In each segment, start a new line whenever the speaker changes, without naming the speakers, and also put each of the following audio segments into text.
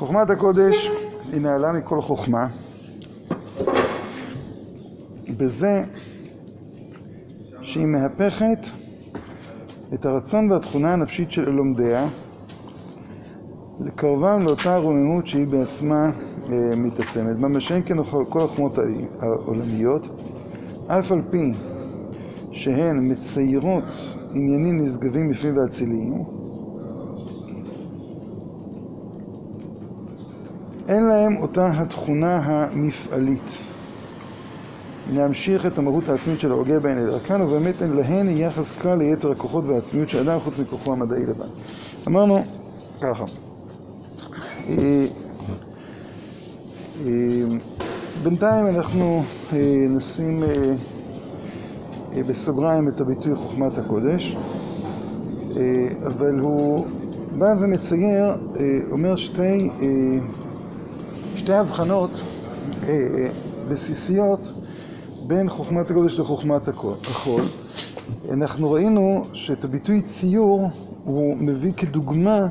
חוכמת הקודש היא נעלה מכל חוכמה בזה שהיא מהפכת את הרצון והתכונה הנפשית של לומדיה לקרבם לאותה רוממות שהיא בעצמה אה, מתעצמת. מה שאין כן כל החוכמות העולמיות, אף על פי שהן מציירות עניינים נשגבים בפנים ואציליים, אין להם אותה התכונה המפעלית. להמשיך את המהות העצמית של ההוגה בהן לדרכן, ובאמת אין להן יחס כלל ליתר הכוחות והעצמיות של האדם חוץ מכוחו המדעי לבד. אמרנו ככה, אה, אה, בינתיים אנחנו אה, נשים בסוגריים את הביטוי חוכמת הקודש, אבל הוא בא ומצייר, אומר שתי, שתי הבחנות בסיסיות בין חוכמת הקודש לחוכמת החול. אנחנו ראינו שאת הביטוי ציור הוא מביא כדוגמה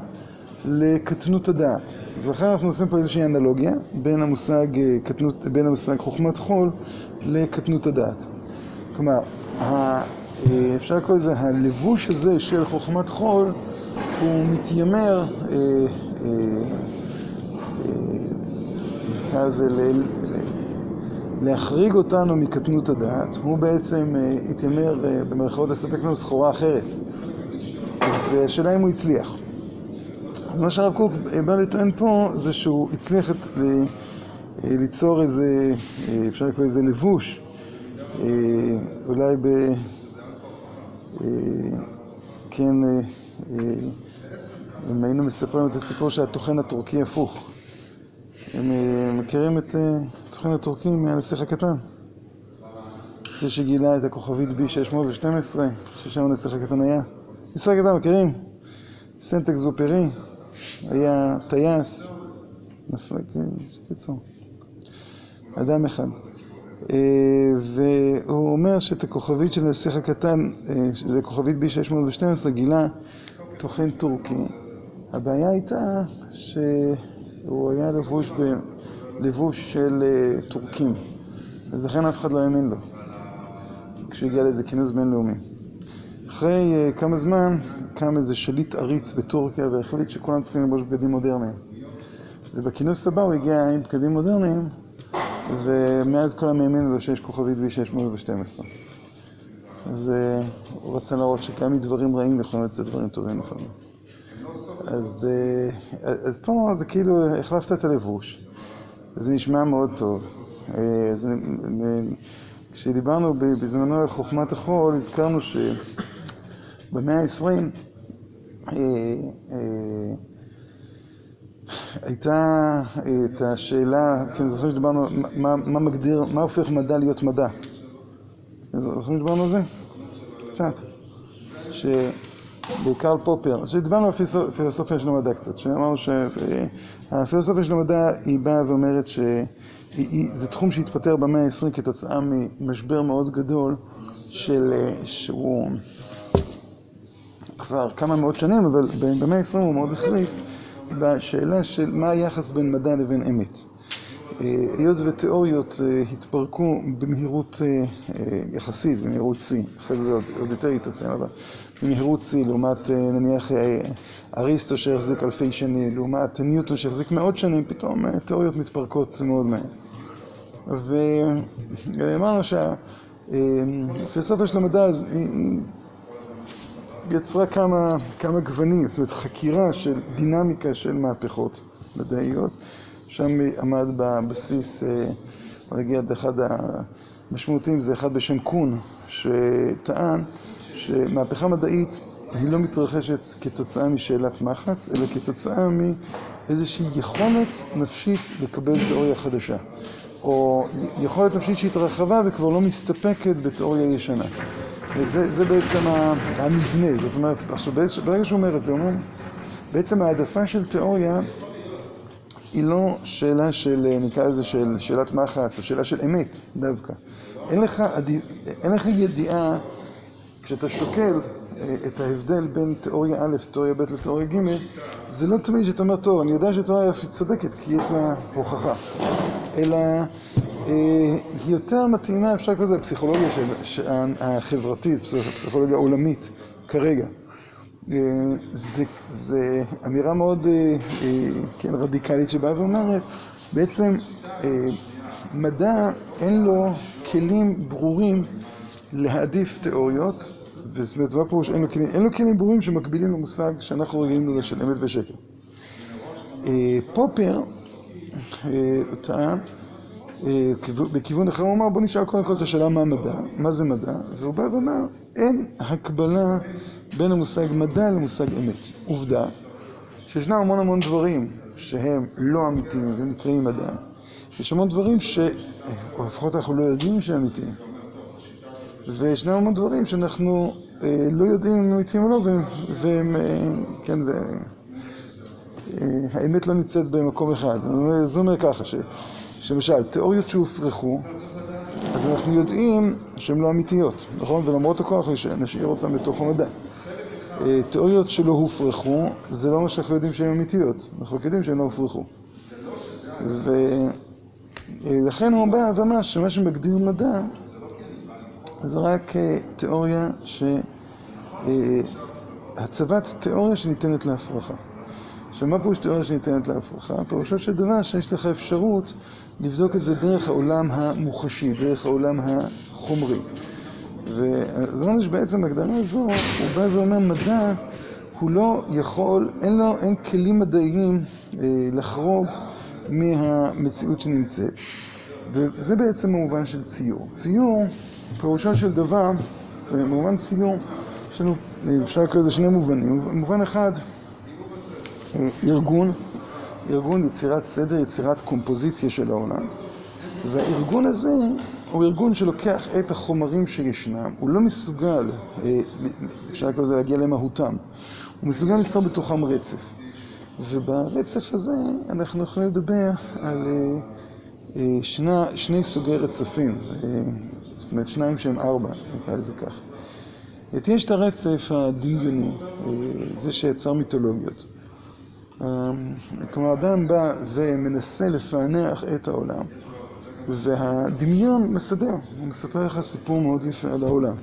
לקטנות הדעת. אז לכן אנחנו עושים פה איזושהי אנלוגיה בין המושג, קטנות, בין המושג חוכמת חול לקטנות הדעת. כלומר, אפשר לקרוא לזה, הלבוש הזה של חוכמת חול הוא מתיימר, נקרא לזה, להחריג אותנו מקטנות הדעת, הוא בעצם התיימר במרכאות לספק לנו סחורה אחרת. והשאלה אם הוא הצליח. מה שהרב קוק בא וטוען פה זה שהוא הצליח את, ליצור איזה, אפשר לקרוא איזה לבוש, אולי ב... כן, אם היינו מספרים את הסיפור של הטוחן הטורקי הפוך. הם מכירים את הטוחן הטורקי מהנסיך הקטן. זה שגילה את הכוכבית B612, ששם הנסיך הקטן היה. נסיך הקטן, מכירים? סנט אקזופרי. היה טייס, נפל, קיצור, אדם אחד. והוא אומר שאת הכוכבית של הנסיך הקטן, שזה כוכבית B612, גילה טוחן טורקי. הבעיה הייתה שהוא היה לבוש בלבוש של טורקים, אז לכן אף אחד לא האמין לו, כשהוא הגיע לאיזה כינוס בינלאומי. אחרי כמה זמן קם איזה שליט עריץ בטורקיה והחליט שכולם צריכים ללבוש בגדים מודרניים. ובכינוס הבא הוא הגיע עם בגדים מודרניים, ומאז כולם האמינו לו שיש כוכבית ב-612. אז הוא רצה להראות שגם מדברים רעים יכולים לצאת דברים טובים לפעמים. אז, אז פה זה כאילו החלפת את הלבוש, וזה נשמע מאוד טוב. אז, כשדיברנו בזמנו על חוכמת החול, הזכרנו שבמאה ה-20 הייתה את השאלה, כן, זוכרים שדיברנו מה, מה מגדיר, מה הופך מדע להיות מדע? זוכרים שדיברנו על זה? קצת. שבקרל פופר, שדיברנו על פילוסופיה של המדע קצת, שאמרנו שהפילוסופיה של המדע היא באה ואומרת שזה תחום שהתפתר במאה ה-20 כתוצאה ממשבר מאוד גדול של, שהוא כבר כמה מאות שנים, אבל במאה ה-20 הוא מאוד החריף בשאלה של מה היחס בין מדע לבין אמת. היות ותיאוריות התפרקו במהירות יחסית, במהירות שיא, אחרי זה עוד יותר התעצם, אבל במהירות שיא, לעומת נניח אריסטו שהחזיק אלפי שנים, לעומת ניוטון שהחזיק מאות שנים, פתאום תיאוריות מתפרקות מאוד מהר. ואמרנו שהפילוסופיה של המדע היא יצרה כמה, כמה גוונים, זאת אומרת חקירה של דינמיקה של מהפכות מדעיות, שם עמד בבסיס, נגיד אחד המשמעותיים זה אחד בשם קון, שטען שמהפכה מדעית היא לא מתרחשת כתוצאה משאלת מחץ, אלא כתוצאה מאיזושהי יכולת נפשית לקבל תיאוריה חדשה. או יכולת נפשית שהתרחבה וכבר לא מסתפקת בתיאוריה ישנה. וזה בעצם המבנה, זאת אומרת, עכשיו ברגע שהוא אומר את זה, הוא אומר, בעצם העדפה של תיאוריה היא לא שאלה של, נקרא לזה, של שאלת מחץ, או שאלה של אמת דווקא. אין לך, אין לך ידיעה, כשאתה שוקל את ההבדל בין תיאוריה א', תיאוריה ב' לתיאוריה ג', זה לא תמיד שאתה אומר, טוב, אני יודע שתיאוריה א' היא צודקת, כי יש לה הוכחה. אלא היא יותר מתאימה, אפשר לקרוא לזה הפסיכולוגיה החברתית, הפסיכולוגיה העולמית, כרגע. זה אמירה מאוד רדיקלית שבאה ואומרת, בעצם מדע אין לו כלים ברורים להעדיף תיאוריות, זאת אומרת, מה פירוש אין לו כלים? ברורים שמקבילים למושג שאנחנו רגילים לו של אמת ושקר. פופר טען, בכיוון אחר הוא אמר, בוא נשאל קודם כל את השאלה מה מדע, מה זה מדע, והוא בא ואמר, אין הקבלה בין המושג מדע למושג אמת. עובדה, שישנם המון המון דברים שהם לא אמיתיים והם נקראים מדע, יש המון דברים ש... או לפחות אנחנו לא יודעים שהם אמיתיים. וישנם המון דברים שאנחנו לא יודעים אם הם אמיתיים או לא, והם, כן, והאמת לא נמצאת במקום אחד. זה אומר ככה, שלמשל, תיאוריות שהופרכו, אז אנחנו יודעים שהן לא אמיתיות, נכון? ולמרות אנחנו נשאיר אותן בתוך המדע. תיאוריות שלא הופרכו, זה לא אומר שאנחנו יודעים שהן אמיתיות, אנחנו יודעים שהן לא הופרכו. ולכן הוא בא ואמר שמה שמגדיר מדע זה רק תיאוריה ש... הצבת תיאוריה שניתנת להפרחה. עכשיו, מה פירוש תיאוריה שניתנת להפרחה? פירושו של דבר שיש לך אפשרות לבדוק את זה דרך העולם המוחשי, דרך העולם החומרי. וזה אומר שבעצם בהגדרה הזו הוא בא ואומר מדע הוא לא יכול, אין לו, אין כלים מדעיים לחרוג מהמציאות שנמצאת. וזה בעצם המובן של ציור. ציור, פירושו של דבר, במובן ציור, יש לנו, אפשר לקרוא לזה שני מובנים. מובן אחד, ארגון, ארגון יצירת סדר, יצירת קומפוזיציה של העולם. והארגון הזה הוא ארגון שלוקח את החומרים שישנם, הוא לא מסוגל, אפשר לקרוא לזה להגיע למהותם, הוא מסוגל ליצור בתוכם רצף. וברצף הזה אנחנו יכולים לדבר על שני סוגי רצפים, זאת אומרת שניים שהם ארבע, נקרא לזה כך. יש את הרצף הדמיוני, זה שיצר מיתולוגיות. כלומר, אדם בא ומנסה לפענח את העולם, והדמיון מסדר, הוא מספר לך סיפור מאוד יפה על העולם.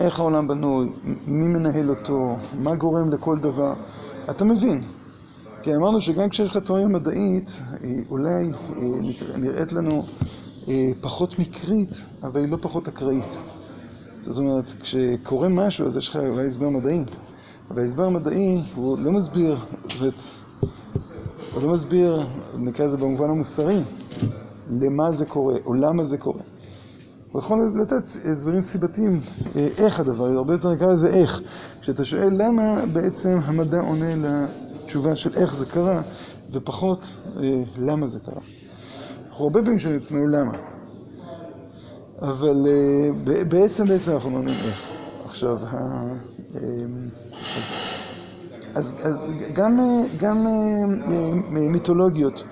איך העולם בנוי, מי מנהל אותו, מה גורם לכל דבר, אתה מבין. כי אמרנו שגם כשיש לך תיאוריה מדעית, אולי נראית לנו פחות מקרית, אבל היא לא פחות אקראית. זאת אומרת, כשקורה משהו, אז יש לך אולי הסבר מדעי. אבל ההסבר המדעי הוא לא מסביר, הוא לא מסביר, נקרא לזה במובן המוסרי, למה זה קורה, או למה זה קורה. הוא יכול לתת הסברים סיבתיים, איך הדבר, הרבה יותר נקרא לזה איך. כשאתה שואל למה בעצם המדע עונה לתשובה של איך זה קרה, ופחות למה זה קרה. אנחנו הרבה פעמים שואלים את עצמנו למה. אבל בעצם, בעצם אנחנו מאמינים איך. עכשיו, אז גם מיתולוגיות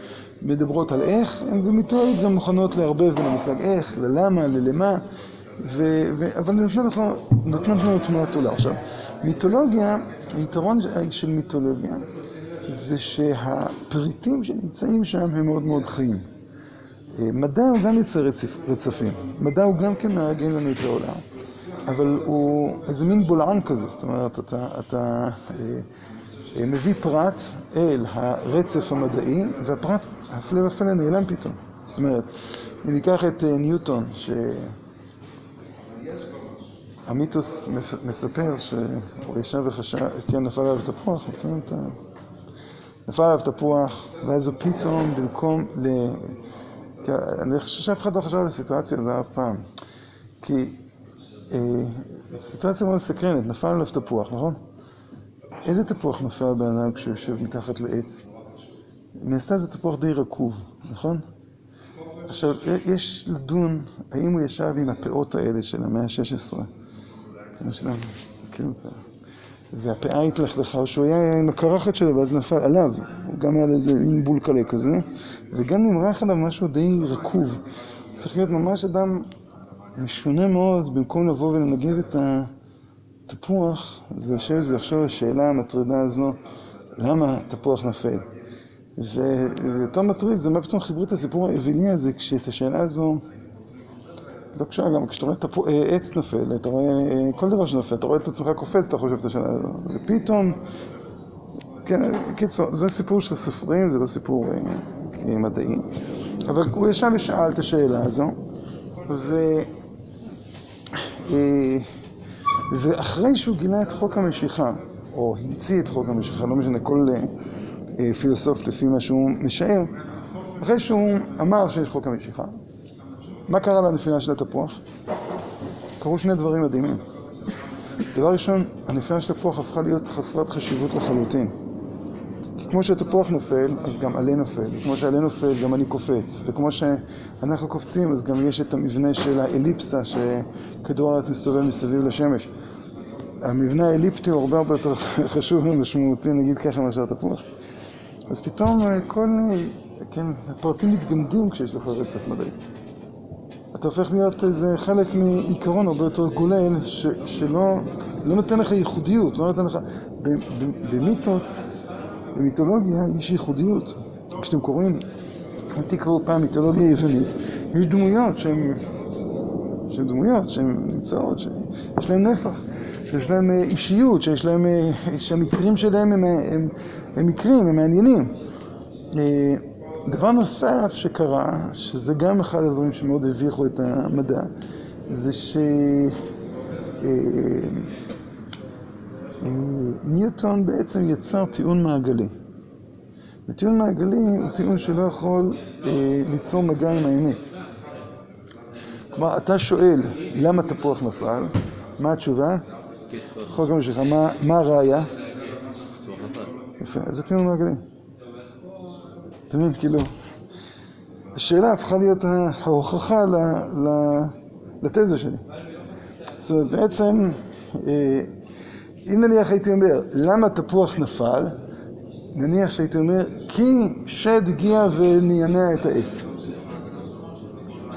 מדברות על איך, ומיתולוגיות גם מוכנות לערבב בין המושג איך, ללמה, ללמה, אבל נותנות לנו תמונת עולה. עכשיו, מיתולוגיה, היתרון של מיתולוגיה זה שהפריטים שנמצאים שם הם מאוד מאוד חיים. מדע הוא גם יוצר רצפים, מדע הוא גם כן מארגן לנו את העולם, אבל הוא איזה מין בולען כזה, זאת אומרת, אתה מביא פרט אל הרצף המדעי, והפרט, הפלא ופלא, נעלם פתאום. זאת אומרת, אם ניקח את ניוטון, שהמיתוס מספר שהוא ישב וחשב, כן, נפל עליו תפוח, נפל עליו תפוח, ואז הוא פתאום, במקום אני חושב שאף אחד לא חשב על הסיטואציה הזו אף פעם, כי סיטואציה מאוד סקרנת, נפל עליו תפוח, נכון? איזה תפוח נופל על בן אדם כשהוא יושב מתחת לעץ? מן הסתם זה תפוח די רקוב, נכון? עכשיו, יש לדון האם הוא ישב עם הפאות האלה של המאה ה-16, והפאה התלכלכה, או שהוא היה עם הקרחת שלו ואז נפל עליו, הוא גם היה לו איזה מין בולקלה כזה, וגם נמרח עליו משהו די רקוב. צריך להיות ממש אדם משונה מאוד, במקום לבוא ולנגב את התפוח, זה לשבת ולחשוב על השאלה המטרידה הזו, למה תפוח נפל? ויותר מטריד זה מה פתאום חיברו את הסיפור האווילי הזה, כשאת השאלה הזו, לא קשורה גם, כשאתה רואה תפוח, עץ נופל, אתה רואה כל דבר שנופל, אתה רואה את עצמך קופץ, אתה חושב את השאלה הזו, ופתאום, כן, קיצור, זה סיפור של סופרים, זה לא סיפור מדעי, אבל הוא ישב ושאל את השאלה הזו, ו... ואחרי שהוא גילה את חוק המשיכה, או המציא את חוק המשיכה, לא משנה, כל פילוסוף לפי מה שהוא משער, אחרי שהוא אמר שיש חוק המשיכה, מה קרה לנפילה של התפוח? קרו שני דברים מדהימים. דבר ראשון, הנפילה של התפוח הפכה להיות חסרת חשיבות לחלוטין. כי כמו שהתפוח נופל, אז גם עלה נופל, וכמו שעלה נופל, גם אני קופץ, וכמו שאנחנו קופצים, אז גם יש את המבנה של האליפסה שכדור הארץ מסתובב מסביב לשמש. המבנה האליפטי הוא הרבה הרבה יותר חשוב ומשמעותי, נגיד ככה, מאשר התפוח. אז פתאום כל, כן, הפרטים מתגמדים כשיש לך רצף מדעי. אתה הופך להיות איזה חלק מעיקרון הרבה יותר גולל, ש, שלא לא נותן לך ייחודיות, לא נותן לך... במיתוס, במיתולוגיה יש ייחודיות. כשאתם קוראים, אם תקראו פעם מיתולוגיה יוונית, יש דמויות שהן, שהן דמויות, שהן נמצאות, שיש להן נפח, שיש להן אישיות, שיש להן, שהמקרים שלהם הם, הם, הם מקרים, הם מעניינים. דבר נוסף שקרה, שזה גם אחד הדברים שמאוד הביכו את המדע, זה שניוטון בעצם יצר טיעון מעגלי. וטיעון מעגלי הוא טיעון שלא יכול ליצור מגע עם האמת. כלומר, אתה שואל למה תפוח נפל, מה התשובה? חוק המשיכה, מה הראיה? יפה, אז זה טיעון מעגלי. אתה מבין, כאילו, השאלה הפכה להיות ההוכחה לתזה שלי. זאת אומרת, בעצם, אם נניח הייתי אומר, למה תפוח נפל? נניח שהייתי אומר, כי שד הגיע ונענע את העץ.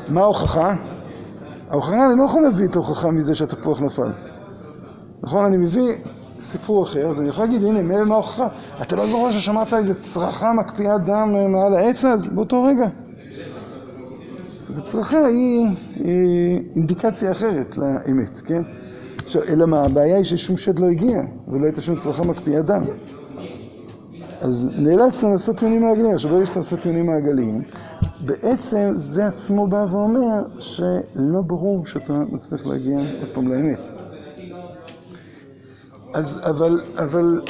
מה ההוכחה? ההוכחה, אני לא יכול להביא את ההוכחה מזה שהתפוח נפל. נכון? אני מביא סיפור אחר, אז אני יכול להגיד, הנה, מה ההוכחה? אתה לא זוכר ששמעת איזה צרחה מקפיאת דם מעל העץ אז, באותו רגע? אז הצרחה היא, היא אינדיקציה אחרת לאמת, כן? עכשיו, אלא מה, הבעיה היא ששום שד לא הגיע, ולא הייתה שום צרחה מקפיאת דם. אז נאלצנו לעשות טיעונים מעגליים. עכשיו, ברגע שאתה עושה טיעונים מעגליים, בעצם זה עצמו בא ואומר שלא ברור שאתה מצליח להגיע עוד פעם לאמת. אז, אבל, אבל,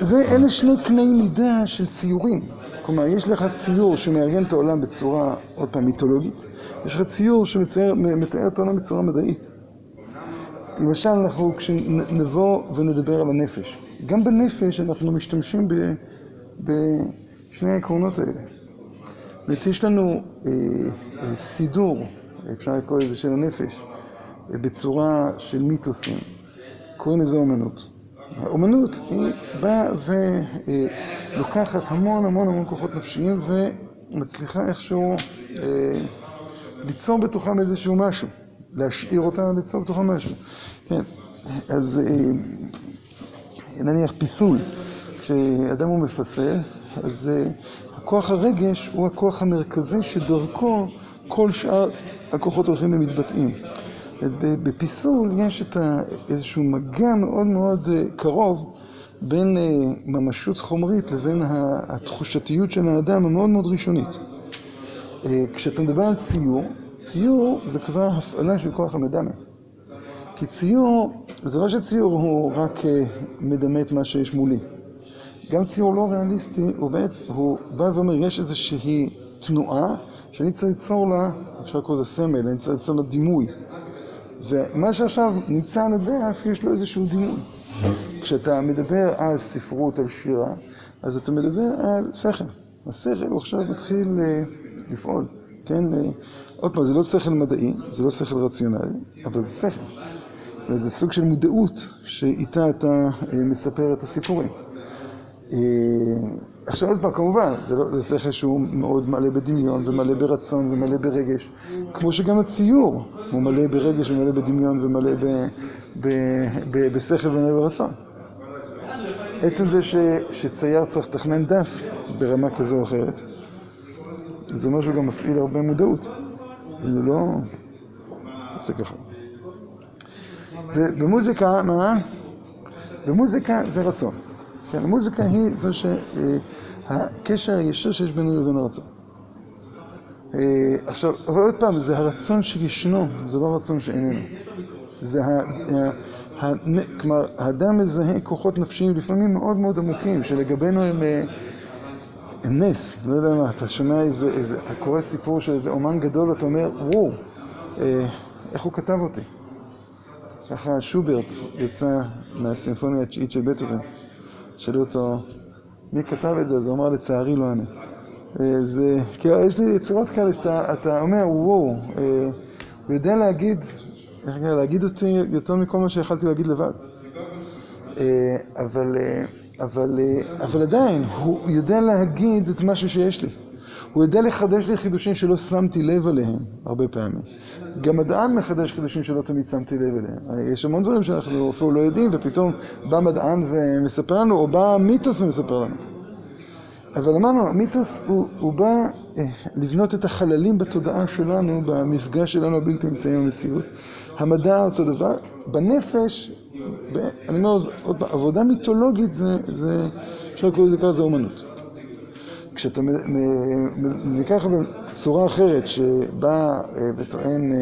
זה, אלה שני קני מידה של ציורים. כלומר, יש לך ציור שמארגן את העולם בצורה, עוד פעם, מיתולוגית. יש לך ציור שמתאר את העולם בצורה מדעית. למשל, אנחנו כשנבוא ונדבר על הנפש. גם בנפש אנחנו משתמשים ב, בשני העקרונות האלה. זאת יש לנו אה, סידור, אפשר לקרוא לזה של הנפש, בצורה של מיתוסים. קוראים לזה אומנות. האומנות היא באה ולוקחת המון המון המון כוחות נפשיים ומצליחה איכשהו אה, ליצור בתוכם איזשהו משהו, להשאיר אותם, ליצור בתוכם משהו. כן, אז אה, נניח פיסול, כשאדם הוא מפסל, אז אה, הכוח הרגש הוא הכוח המרכזי שדרכו כל שאר הכוחות הולכים ומתבטאים. בפיסול יש את איזשהו מגע מאוד מאוד קרוב בין ממשות חומרית לבין התחושתיות של האדם המאוד מאוד ראשונית. כשאתה מדבר על ציור, ציור זה כבר הפעלה של כוח המדמה. כי ציור, זה לא שציור הוא רק מדמה את מה שיש מולי. גם ציור לא ריאליסטי, הוא בא ואומר, יש איזושהי תנועה שאני צריך ליצור לה, אפשר לקרוא לזה סמל, אני צריך ליצור לה דימוי. ומה שעכשיו נמצא על הדף, יש לו איזשהו דימוי. כשאתה מדבר על ספרות, על שירה, אז אתה מדבר על שכל. השכל הוא עכשיו מתחיל לפעול, כן? עוד פעם, זה לא שכל מדעי, זה לא שכל רציונלי, אבל זה שכל. זאת אומרת, זה סוג של מודעות שאיתה אתה מספר את הסיפורים. עכשיו עוד פעם, כמובן, זה, לא, זה שכל שהוא מאוד מלא בדמיון ומלא ברצון ומלא ברגש, כמו שגם הציור הוא מלא ברגש ומלא בדמיון ומלא ב, ב, ב, בשכל ומלא ברצון. עצם זה ש, שצייר צריך לתכנן דף ברמה כזו או אחרת, זה אומר שהוא גם מפעיל הרבה מודעות, זה לא עושה ככה. ובמוזיקה, מה? במוזיקה זה רצון. כן, המוזיקה היא זו שהקשר הישיר שיש בינינו לבין הרצון. עכשיו, אבל עוד פעם, זה הרצון שישנו, זה לא הרצון שאיננו. זה ה... כלומר, האדם מזהה כוחות נפשיים לפעמים מאוד מאוד עמוקים, שלגבינו הם, הם נס, לא יודע מה, אתה שומע איזה, אתה קורא סיפור של איזה אומן גדול, אתה אומר, וואו, איך הוא כתב אותי? ככה שוברט יצא מהסימפוניה התשיעית של בטהובן. שאלו אותו, מי כתב את זה? אז הוא אמר, לצערי לא אני. זה, כאילו, יש לי יצירות כאלה שאתה אומר, וואו, הוא יודע להגיד, איך להגיד, להגיד אותי יותר מכל מה שיכלתי להגיד לבד. אבל, אבל עדיין, הוא יודע להגיד את משהו שיש לי. הוא יודע לחדש לי חידושים שלא שמתי לב אליהם הרבה פעמים. גם מדען מחדש חידושים שלא תמיד שמתי לב אליהם. יש המון דברים שאנחנו אפילו לא יודעים, ופתאום בא מדען ומספר לנו, או בא מיתוס ומספר לנו. אבל אמרנו, המיתוס הוא, הוא בא אה, לבנות את החללים בתודעה שלנו, במפגש שלנו הבלתי אמצעי במציאות. המדע אותו דבר. בנפש, ב, אני אומר עוד פעם, עבודה מיתולוגית זה אפשר לקרוא לזה ככה, זה אומנות. כשאתה ניקח בצורה אחרת, שבא וטוען,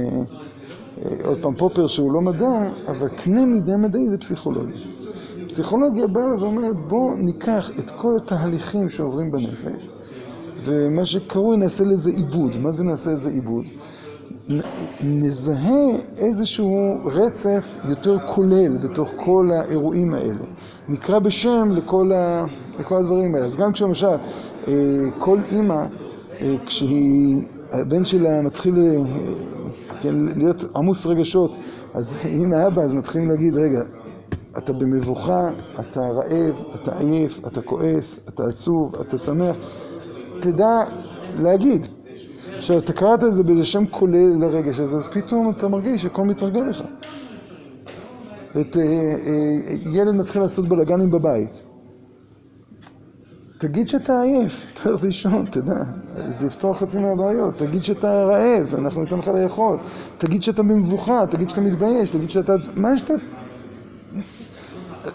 עוד פעם פופר שהוא לא מדע, אבל קנה מידה מדעי זה פסיכולוגיה. פסיכולוגיה באה ואומרת בוא ניקח את כל התהליכים שעוברים בנפש ומה שקרוי נעשה לזה עיבוד. מה זה נעשה לזה עיבוד? נזהה איזשהו רצף יותר כולל בתוך כל האירועים האלה. נקרא בשם לכל, ה... לכל הדברים האלה. אז גם כשלמשל כל אימא, כשהיא, הבן שלה מתחיל כן, להיות עמוס רגשות, אז אם האבא, אז מתחילים להגיד, רגע, אתה במבוכה, אתה רעב, אתה עייף, אתה כועס, אתה עצוב, אתה שמח, תדע להגיד. עכשיו, אתה קראת את זה באיזה שם כולל לרגש הזה, אז פתאום אתה מרגיש שהכל מתרגל לך. את, ילד מתחיל לעשות בלאגנים בבית. תגיד שאתה עייף, תלך לישון, תדע, זה יפתור חצי מהבעיות. תגיד שאתה רעב, אנחנו ניתן לך לאכול. תגיד שאתה במבוכה, תגיד שאתה מתבייש, תגיד שאתה... מה שאתה...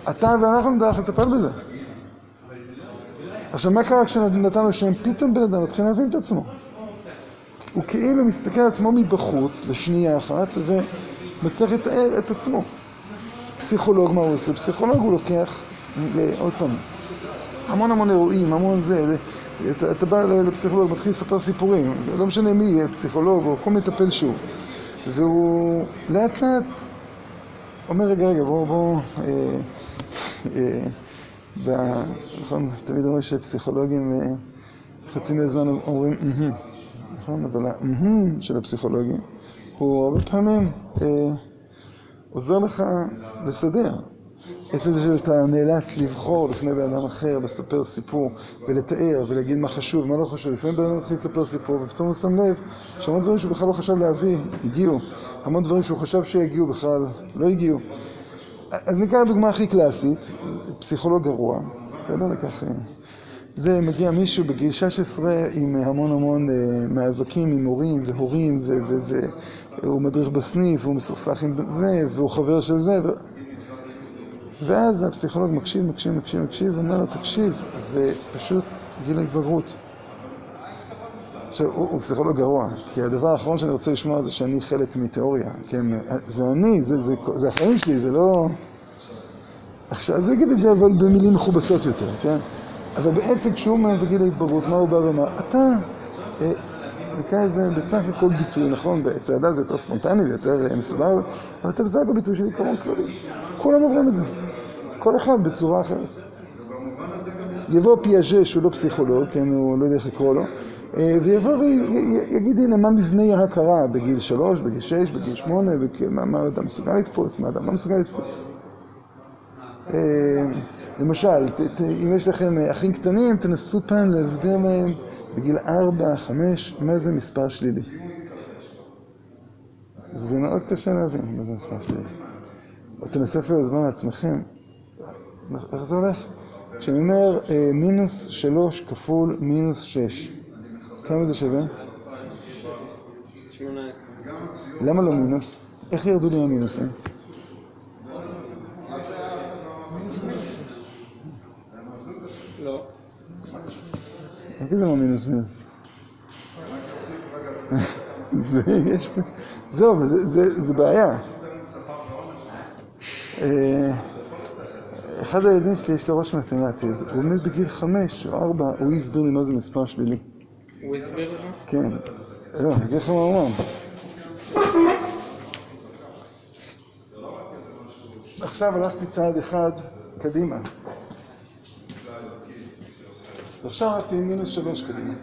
אתה ואנחנו נדע לטפל בזה. עכשיו, מה קרה כשנתנו שם? פתאום בן אדם מתחיל להבין את עצמו. הוא כאילו מסתכל על עצמו מבחוץ לשנייה אחת ומצליח לתאר את עצמו. פסיכולוג, מה הוא עושה? פסיכולוג הוא לוקח, עוד פעם, המון המון אירועים, המון זה, אתה, אתה בא לפסיכולוג, מתחיל לספר סיפורים, לא משנה מי יהיה, פסיכולוג או כל מטפל שהוא, והוא לאט לאט אומר, רגע, רגע, בוא, בוא, אה, אה, נכון, תמיד אומרים שפסיכולוגים אה, חצי מהזמן אומרים נכון, אבל האהה של הפסיכולוגים הוא הרבה פעמים אה, עוזר לך לסדר. עצם זה שאתה נאלץ לבחור לפני בן אדם אחר, לספר סיפור ולתאר ולהגיד מה חשוב, מה לא חשוב. לפעמים בן אדם מתחיל לספר סיפור ופתאום הוא שם לב שהמון דברים שהוא בכלל לא חשב להביא, הגיעו. המון דברים שהוא חשב שיגיעו בכלל, לא הגיעו. אז ניקח דוגמה הכי קלאסית, פסיכולוג גרוע, בסדר? ניקח... זה מגיע מישהו בגיל 16 עם המון המון מאבקים עם הורים והורים והוא מדריך בסניף והוא מסוכסך עם זה והוא חבר של זה ו... ואז הפסיכולוג מקשיב, מקשיב, מקשיב, מקשיב ואומר לו, תקשיב, זה פשוט גיל ההתבגרות. עכשיו, הוא, פסיכולוג גרוע, כי הדבר האחרון שאני רוצה לשמוע זה שאני חלק מתיאוריה, כן? זה אני, זה, זה, זה החיים שלי, זה לא... עכשיו, אז הוא יגיד את זה אבל במילים מכובסות יותר, כן? אבל בעצם כשהוא אומר זה גיל ההתבגרות, מה הוא בא ואומר? אתה, אה, נקרא לזה בסך הכל ביטוי, נכון? בצעדה זה יותר ספונטני ויותר מסודר, אבל אתה בסך הכל ביטוי של עיקרון כללי. כולם עוברים את זה, כל אחד בצורה אחרת. יבוא פיאז'ה שהוא לא פסיכולוג, כן, הוא לא יודע איך לקרוא לו, ויבוא ויגיד, הנה, מה מבנה ההכרה בגיל שלוש, בגיל שש, בגיל שמונה, מה אתה מסוגל לתפוס, מה אתה לא מסוגל לתפוס. למשל, אם יש לכם אחים קטנים, תנסו פעם להסביר להם בגיל 4, 5, מה זה מספר שלילי. זה מאוד קשה להבין מה זה מספר שלילי. או תנסו אפילו לזמן לעצמכם. איך זה הולך? כשאני אומר אה, מינוס 3 כפול מינוס 6, כמה זה שווה?
18.
למה לא מינוס? איך ירדו לי המינוסים?
לא.
זה לא מינוס מינוס? זהו, אבל זה, זה, זה בעיה. אה, אחד הילדים שלי יש לו ראש מתמטי, אז הוא עומד בגיל חמש או ארבע, הוא הסביר לי מה זה מספר שלילי.
הוא הסביר לך?
כן. לא, אני אגיד לך מה הוא אמר. עכשיו הלכתי צעד אחד קדימה. ועכשיו הלכתי עם מינוס שלוש קדימה.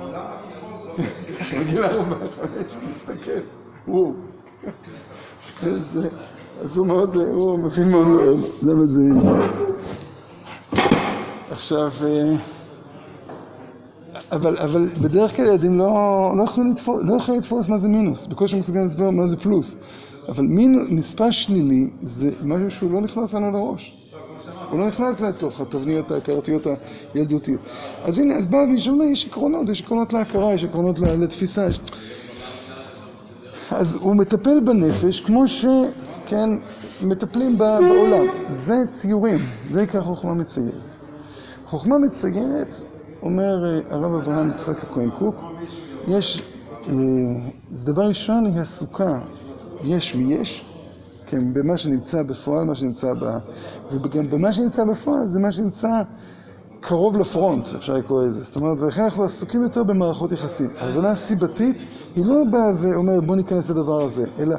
בגיל ארבע, חמש, תסתכל. וואו. אז, הוא מאוד, הוא מבין מאוד למה זה... עכשיו... אה, אבל, אבל בדרך כלל ילדים לא, לא, יכולים לתפוס, לא יכולים לתפוס מה זה מינוס, בקושי מסוגלים להסביר מה זה פלוס. אבל מינוס, מספר שלילי זה משהו שהוא לא נכנס לנו לראש. הוא לא נכנס לתוך התבניות ההכרתיות הילדותיות. אז הנה, אז בא מישהו אומר, יש עקרונות, יש עקרונות להכרה, יש עקרונות לתפיסה. אז הוא מטפל בנפש כמו שכן, מטפלים בעולם. זה ציורים, זה עיקר חוכמה מציירת. חוכמה מציירת אומר אה, הרב אברהם יצחק הכהן קוק, יש, אה, זה דבר ראשון היא עסוקה יש מיש, כן, במה שנמצא בפועל, מה שנמצא ב... וגם במה שנמצא בפועל זה מה שנמצא קרוב לפרונט, אפשר לקרוא לזה. זאת אומרת, ולכן אנחנו עסוקים יותר במערכות יחסים. ההבנה הסיבתית היא לא באה ואומרת בוא ניכנס לדבר הזה, אלא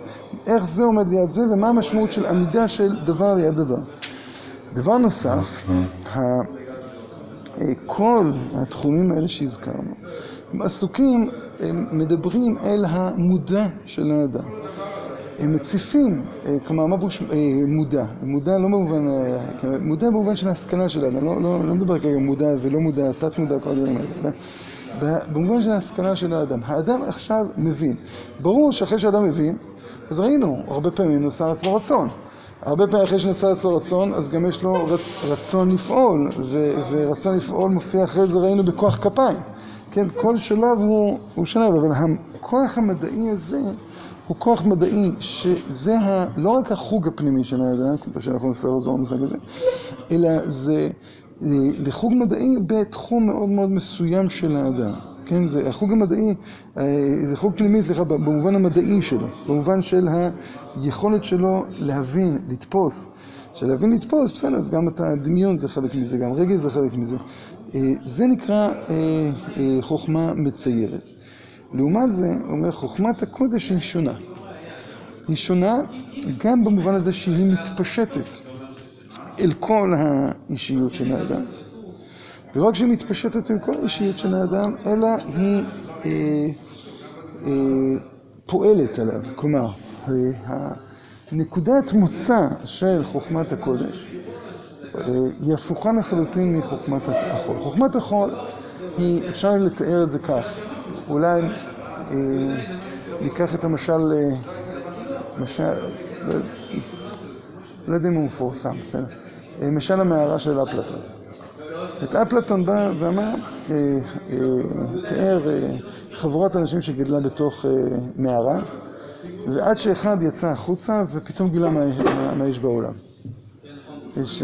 איך זה עומד ליד זה ומה המשמעות של עמידה של דבר ליד דבר. דבר נוסף, כל התחומים האלה שהזכרנו, הם עסוקים, הם מדברים אל המודע של האדם. הם מציפים, כלומר, מה פירוש מודע? מודע לא במובן, מודע במובן של ההשכלה של האדם, לא, לא, לא מדבר כרגע מודע ולא מודע, תת מודע, כל הדברים האלה. במובן של ההשכלה של האדם. האדם עכשיו מבין. ברור שאחרי שאדם מבין, אז ראינו, הרבה פעמים נוסע אצלו רצון. הרבה פעמים אחרי שנוצר אצלו רצון, אז גם יש לו רצון לפעול, ורצון לפעול מופיע אחרי זה ראינו בכוח כפיים. כן, כל שלב הוא, הוא שלב, אבל הכוח המדעי הזה הוא כוח מדעי שזה ה, לא רק החוג הפנימי של האדם, כמו שאנחנו ננסה לחזור למושג הזה, אלא זה אה, לחוג מדעי בתחום מאוד מאוד מסוים של האדם. כן, זה החוג המדעי, אה, זה חוג פנימי, סליחה, במובן המדעי שלו, במובן של היכולת שלו להבין, לתפוס. שלהבין לתפוס, בסדר, אז גם את הדמיון זה חלק מזה, גם רגל זה חלק מזה. אה, זה נקרא חוכמה מציירת. לעומת זה, הוא אומר, חוכמת הקודש היא שונה. היא שונה גם במובן הזה שהיא מתפשטת אל כל האישיות של האדם. ולא רק שהיא מתפשטת עם כל האישיות של האדם, אלא היא אה, אה, פועלת עליו. כלומר, אה, נקודת מוצא של חוכמת הקודש אה, היא הפוכה לחלוטין מחוכמת החול. חוכמת החול היא, אפשר לתאר את זה כך, אולי אה, ניקח את המשל, אה, לא, לא יודע אם הוא מפורסם, בסדר? אה, משל המערה של אפלטון. את אפלטון בא ואמר, תיאר חבורת אנשים שגידלה בתוך מערה, ועד שאחד יצא החוצה ופתאום גילה מה יש בעולם. יש,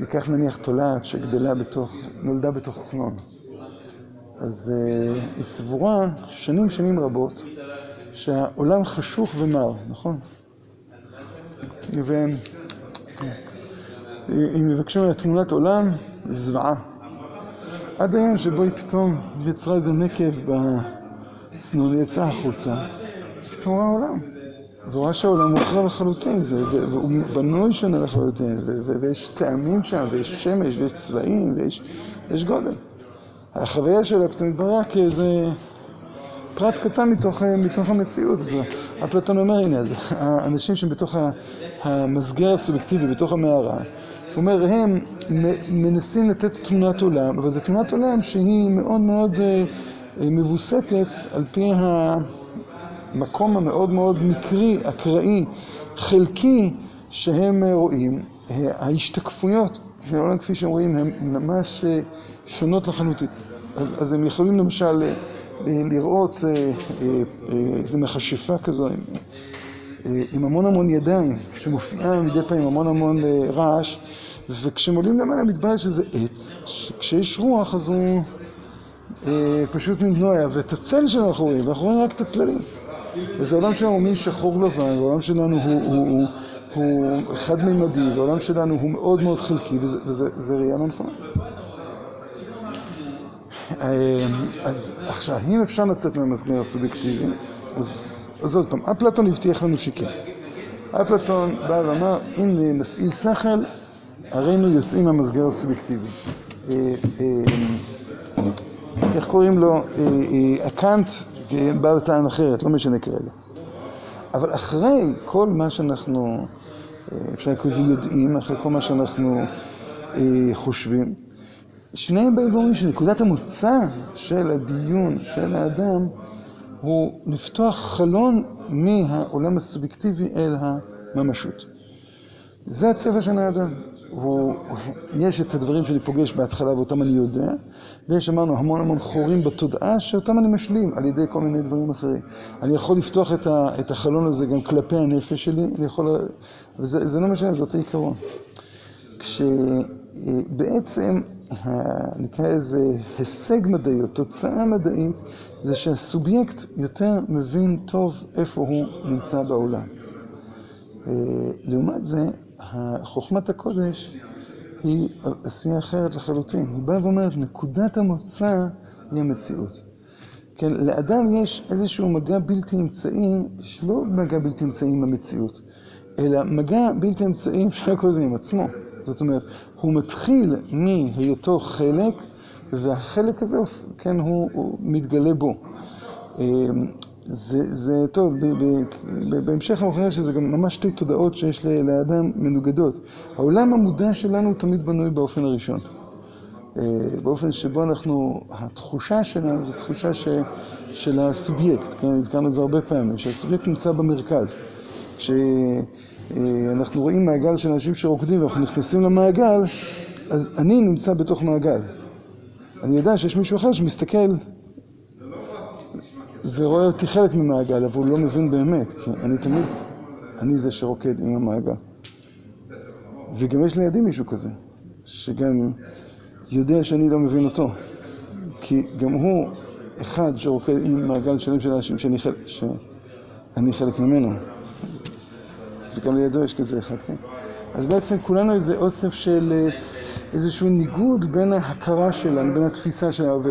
ניקח נניח תולעת שגדלה בתוך, נולדה בתוך צנון. אז היא סבורה שנים שנים רבות שהעולם חשוך ומר, נכון? אם יבקשו ממנה תמונת עולם, זוועה. עד היום שבו היא פתאום יצרה איזה נקב בצנון, יצאה החוצה, פתאום רואה עולם. והוא רואה שהעולם הוא אחר לחלוטין, והוא בנוי שונה לחלוטין, ויש טעמים שם, ויש שמש, ויש צבעים, ויש גודל. החוויה שלה פתאום התבררה כאיזה פרט קטן מתוך, מתוך המציאות. אז אפלטון אומר, הנה, אז האנשים שבתוך המסגר הסובייקטיבי, בתוך המערה, הוא אומר, הם מנסים לתת תמונת עולם, אבל זו תמונת עולם שהיא מאוד מאוד מבוסתת על פי המקום המאוד מאוד מקרי, אקראי, חלקי, שהם רואים. ההשתקפויות של העולם כפי שהם רואים הן ממש שונות לחלוטין. אז, אז הם יכולים למשל לראות איזו מכשפה כזו עם, עם המון המון ידיים, שמופיעה מדי פעם עם המון המון רעש, וכשהם עולים למעלה מתברר שזה עץ, שכשיש רוח אז הוא פשוט נתנועע, ואת הצל שלנו אנחנו רואים, ואנחנו רואים רק את הצללים. וזה עולם שלנו הוא מין שחור לבן, והעולם שלנו הוא, הוא, הוא, הוא חד-מימדי, והעולם שלנו הוא מאוד מאוד חלקי, וזה ראייה לא נכונה. אז עכשיו, אם אפשר לצאת מהמסגר הסובייקטיבי, אז, אז עוד פעם, אפלטון הבטיח לנו שכן. אפלטון בא ואמר, אם נפעיל שכל, הרינו יוצאים מהמסגר הסובייקטיבי. איך קוראים לו? הקאנט בא לטען אחרת, לא משנה כרגע. אבל אחרי כל מה שאנחנו, אפשר לקרוא לזה יודעים, אחרי כל מה שאנחנו חושבים, שניהם באים ואומרים שנקודת המוצא של הדיון של האדם הוא לפתוח חלון מהעולם הסובייקטיבי אל הממשות. זה הטבע של האדם. הוא, יש את הדברים שאני פוגש בהתחלה ואותם אני יודע, ויש אמרנו המון המון חורים בתודעה שאותם אני משלים על ידי כל מיני דברים אחרים. אני יכול לפתוח את, ה, את החלון הזה גם כלפי הנפש שלי, אני יכול, וזה זה לא משנה, זה אותו עיקרון. כשבעצם נקרא איזה הישג מדעי או תוצאה מדעית זה שהסובייקט יותר מבין טוב איפה הוא נמצא בעולם. לעומת זה, חוכמת הקודש היא עשייה אחרת לחלוטין. היא באה ואומרת, נקודת המוצא היא המציאות. כן, לאדם יש איזשהו מגע בלתי אמצעי, שלא מגע בלתי אמצעי עם המציאות, אלא מגע בלתי אמצעי, אפשר לקרוא לזה עם עצמו. זאת אומרת, הוא מתחיל מהיותו חלק, והחלק הזה, כן, הוא, מתגלה בו. זה, זה טוב, ב, ב, ב, בהמשך אנחנו חושבים שזה גם ממש שתי תודעות שיש לאדם מנוגדות. העולם המודע שלנו תמיד בנוי באופן הראשון. באופן שבו אנחנו, התחושה שלנו זו תחושה ש, של הסובייקט, כן, הזכרנו את זה הרבה פעמים, שהסובייקט נמצא במרכז. כשאנחנו רואים מעגל של אנשים שרוקדים ואנחנו נכנסים למעגל, אז אני נמצא בתוך מעגל. אני יודע שיש מישהו אחר שמסתכל ורואה אותי חלק ממעגל, אבל הוא לא מבין באמת, כי אני תמיד, אני זה שרוקד עם המעגל. וגם יש לידי מישהו כזה, שגם יודע שאני לא מבין אותו, כי גם הוא אחד שרוקד עם מעגל שלם של אנשים שאני חלק, שאני חלק ממנו. וגם לידו יש כזה אחד, כן? אז בעצם כולנו איזה אוסף של איזשהו ניגוד בין ההכרה שלנו, בין התפיסה שלנו,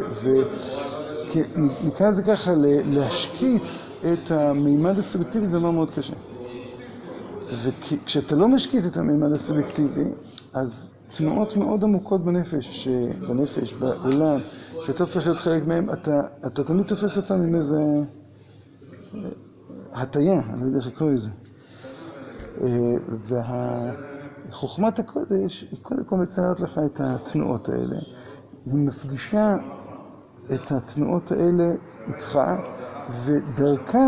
נקרא לזה ככה, להשקיט את המימד הסובייקטיבי זה דבר מאוד קשה. וכשאתה לא משקיט את המימד הסובייקטיבי, אז תנועות מאוד עמוקות בנפש, בנפש, בעולם, שאתה הופך להיות חלק מהם, אתה, אתה תמיד תופס אותם עם איזה הטיה, אני לא יודע איך לקרוא לזה. וחוכמת הקודש היא קודם כל מציירת לך את התנועות האלה. היא מפגישה את התנועות האלה איתך, ודרכה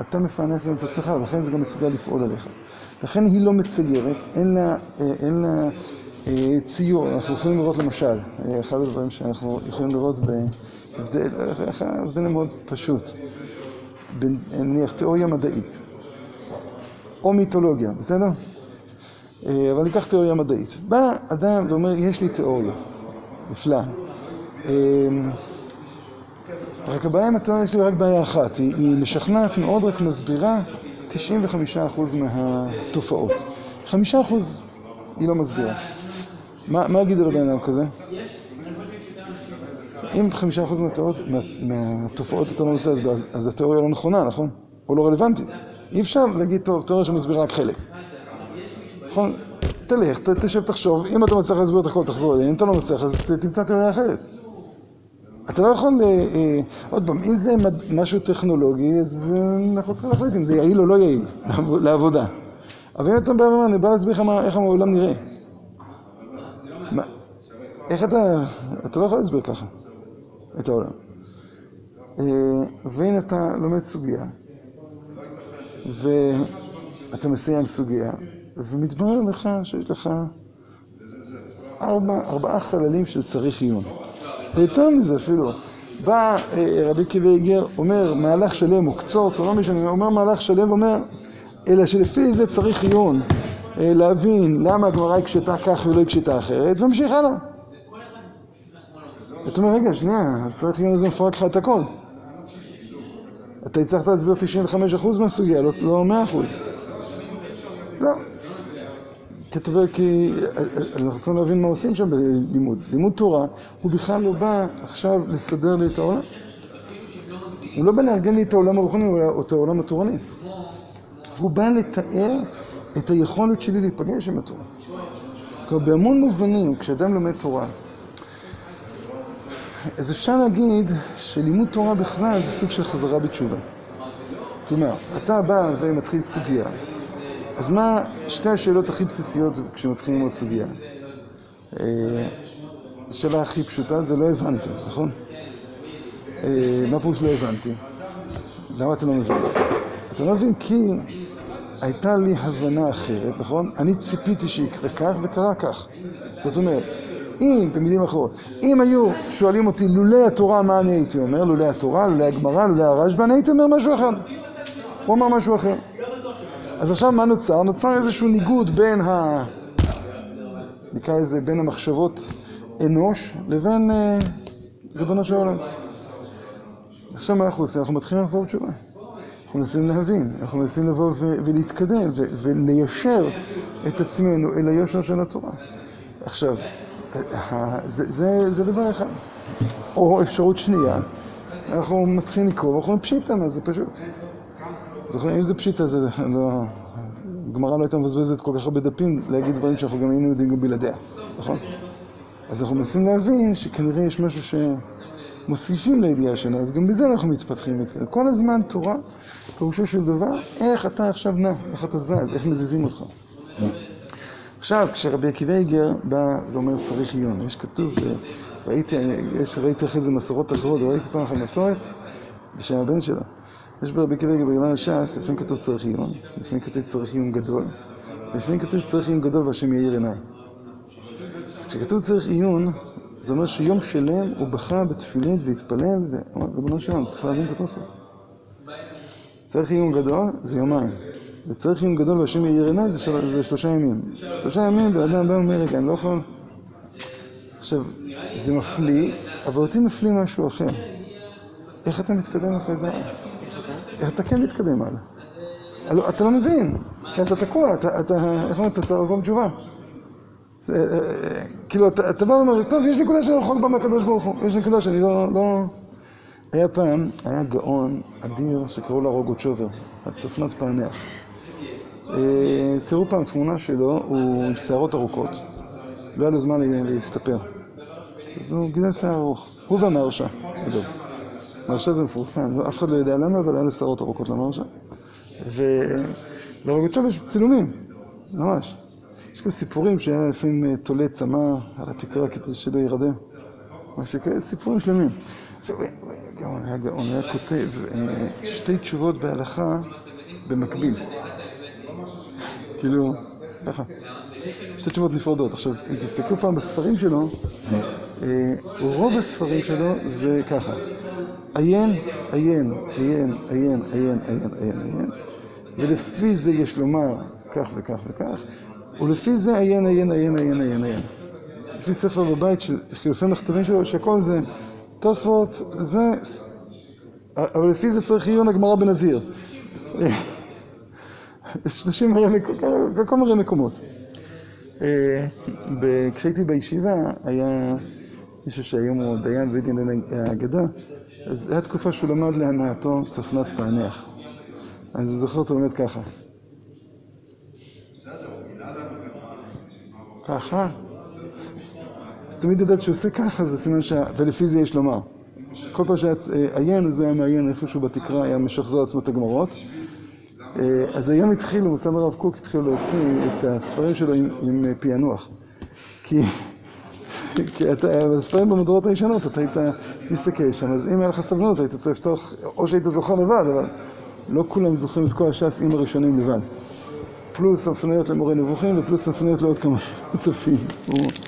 אתה מפרנס את עצמך, ולכן זה גם מסוגל לפעול עליך. לכן היא לא מציירת, אין לה, אין לה אה, ציור. אנחנו יכולים לראות למשל, אחד הדברים שאנחנו יכולים לראות בהבדל, ההבדל הוא מאוד פשוט, נניח תיאוריה מדעית, או מיתולוגיה, בסדר? אבל ניקח תיאוריה מדעית. בא אדם ואומר, יש לי תיאוריה, נפלא. רק הבעיה עם התיאוריה שלי רק בעיה אחת, היא, משכנעת מאוד, רק מסבירה 95% מהתופעות. 5% היא לא מסבירה. מה, מה יגידו לבן אדם כזה? אם 5% מהתיאוריות, מה, מהתופעות אתה לא רוצה, אז, התיאוריה לא נכונה, נכון? או לא רלוונטית. אי אפשר להגיד, טוב, תיאוריה שמסבירה רק חלק. נכון? תלך, תשב, תחשוב, אם אתה מצליח להסביר את הכל, תחזור אליי, אם אתה לא מצליח, אז תמצא תיאוריה אחרת. אתה לא יכול, אה, אה, עוד פעם, אם זה משהו טכנולוגי, אז אנחנו צריכים להחליט אם זה יעיל או לא יעיל לעב- לעבודה. אבל אם אתה בא ואומר, אני בא להסביר לך איך העולם נראה. איך אתה, אתה לא יכול להסביר ככה את העולם. אה, והנה אתה לומד סוגיה, ואתה מסיים סוגיה, ומתברר לך שיש לך ארבע, ארבעה חללים של צריך עיון. ויותר מזה אפילו, בא אה, רבי עקיבא איגר, אומר מהלך שלם או קצות, או לא משנה, אומר מהלך שלם ואומר, אלא שלפי זה צריך עיון, אה, להבין למה הגמרא הקשתה כך ולא הקשתה אחרת, והמשיך הלאה. אתה אומר, רגע, שנייה, צריך עיון הזה מפרק לך את הכל. אתה הצלחת להסביר 95% מהסוגיה, לא 100%. לא. כתוב, כי אנחנו צריכים להבין מה עושים שם בלימוד. לימוד תורה, הוא בכלל לא בא עכשיו לסדר לי את העולם. הוא לא בא לארגן לי את העולם הרוחני או את העולם התורני. הוא בא לתאר את היכולת שלי להיפגש עם התורה. כלומר, בהמון מובנים, כשאדם לומד תורה, אז אפשר להגיד שלימוד תורה בכלל זה סוג של חזרה בתשובה. כלומר, אתה בא ומתחיל סוגיה, אז מה שתי השאלות הכי בסיסיות כשמתחילים ללמוד סוגיה? אה, השאלה הכי פשוטה זה לא הבנתי, נכון? אה, מה פירוש לא הבנתי? למה אתה לא מבין? אתה לא מבין כי הייתה לי הבנה אחרת, נכון? אני ציפיתי שיקרה כך וקרה כך. זאת אומרת, אם, במילים אחרות, אם היו שואלים אותי לולא התורה מה אני הייתי אומר, לולא התורה, לולא הגמרא, לולא הרשב"א, אני הייתי אומר משהו אחר. הוא אמר משהו אחר. אז עכשיו מה נוצר? נוצר איזשהו ניגוד בין ה... נקרא לזה בין המחשבות אנוש לבין אה, ריבונו של עולם. עכשיו מה אנחנו עושים? אנחנו מתחילים לחזור בתשובה. אנחנו מנסים להבין, אנחנו מנסים לבוא ולהתקדם וליישר את עצמנו אל היושר של התורה. עכשיו, ה- זה, דבר אחד. או אפשרות שנייה, אנחנו מתחילים לקרוא ואנחנו אומרים פשיטה, מה זה פשוט. זוכרים, אם זה פשיטה, זה לא... הגמרא לא הייתה מבזבזת כל כך הרבה דפים להגיד דברים שאנחנו גם היינו יודעים גם בלעדיה, נכון? אז אנחנו מנסים להבין שכנראה יש משהו שמוסיפים לידיעה שלנו, אז גם בזה אנחנו מתפתחים. כל הזמן תורה, פירושו של דבר, איך אתה עכשיו נע, איך אתה זז, איך מזיזים אותך. עכשיו, כשרבי עקיבא איגר בא ואומר צריך עיון, יש כתוב, ראיתי, ראיתי אחרי זה מסורות אחרות, ראיתי פעם אחת מסורת בשם הבן שלו. יש ברבי עקיבא בגמרא ש"ס, לפעמים כתוב צריך עיון, לפעמים כתוב צריך עיון גדול, לפעמים כתוב צריך עיון גדול והשם יאיר עיניים. אז כשכתוב צריך עיון, זה אומר שיום שלם הוא בכה בתפילין והתפלל, ואמר, ריבונו שלנו, צריך להבין את התוספות. צריך עיון גדול, זה יומיים. וצריך עיון גדול והשם יאיר עיניים, זה, של... זה שלושה ימים. שלושה ימים, ואדם בא ואומר, רגע, אני לא יכול... עכשיו, זה מפליא, אבל אותי מפליא משהו אחר. איך אתה מתקדם אחרי זה? אתה כן מתקדם הלאה? הלא, אתה לא מבין, כי אתה תקוע, אתה, איך אומרים, אתה צריך בתשובה. זה, אה, אה, כאילו, אתה, בא ואומר, טוב, יש נקודה שאני רחוק בה מהקדוש ברוך הוא, יש נקודה שאני לא, לא... היה פעם, היה גאון אדיר שקראו לו רוגוצ'ובר, הצופנת פענח. אה, תראו פעם תמונה שלו, הוא עם שערות ארוכות, לא היה לו זמן להסתפר. אז הוא גידל שיער ארוך, הוא והמהרשע, אגב. מרשע זה מפורסם, אף אחד לא יודע למה, אבל היה לו שערות ארוכות למרשע. ולרוגוצ'וב יש צילומים, ממש. יש גם סיפורים שהיה לפעמים תולה צמא על התקרה כדי שלא ירדם. משהו כאלה, סיפורים שלמים. עכשיו, גאון, היה גאון, היה כותב שתי תשובות בהלכה במקביל. כאילו, ככה. שתי תשובות נפרדות. עכשיו, אם תסתכלו פעם בספרים שלו, רוב הספרים שלו זה ככה. עיין, עיין, עיין, עיין, עיין, עיין, עיין, עיין, ולפי זה יש לומר כך וכך וכך, ולפי זה עיין, עיין, עיין, עיין, עיין, עיין. יש לי ספר בבית של חילופי מכתבים שלו, שהכל זה תוספות, זה... אבל לפי זה צריך עיון הגמרא בנזיר. שלושים כל מיני מקומות. כשהייתי בישיבה, היה מישהו שהיום הוא דיין בית דין האגדה, אז הייתה תקופה שהוא למד להנאתו צופנת פענח. אז אני זוכר אותו באמת ככה. ככה? אז תמיד ידעת שהוא עושה ככה, זה סימן ש... ולפי זה יש לומר. כל פעם שהיה עיין, אז הוא היה מעיין איפשהו בתקרה, היה משחזר עצמו את הגמרות. אז היום התחילו, מסמר הרב קוק התחילו להוציא את הספרים שלו עם, עם פענוח. כי, כי אתה, בספרים במדורות הישנות, אתה היית מסתכל שם, אז אם היה לך סבלנות, היית צריך לפתוח, או שהיית זוכר לבד, אבל לא כולם זוכרים את כל הש"ס עם הראשונים לבד. פלוס הפניות למורה נבוכים ופלוס הפניות לעוד כמה סופים,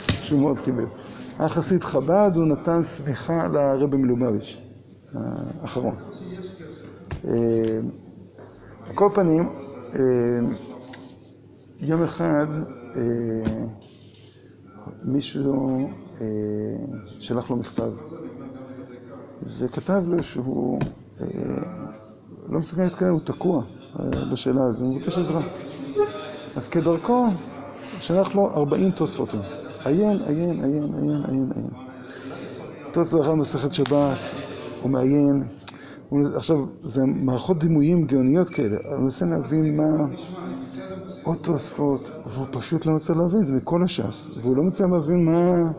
שהוא מאוד קיבל. היה חסיד חב"ד, הוא נתן סמיכה לרבי מלובביץ', האחרון. על כל פנים, יום אחד מישהו שלח לו מכתב וכתב לו שהוא לא מסוגל להתקדם, הוא תקוע בשאלה הזו, הוא מבקש עזרה. אז כדרכו, שלח לו 40 תוספותים. עיין, עיין, עיין, עיין, עיין, עיין. תוספות אחר מסכת שבת, הוא מעיין. עכשיו, זה מערכות דימויים גאוניות כאלה. הוא מנסה להבין מה עוד תוספות, והוא פשוט לא מצליח להבין, זה מכל הש"ס. והוא לא מצליח להבין מה...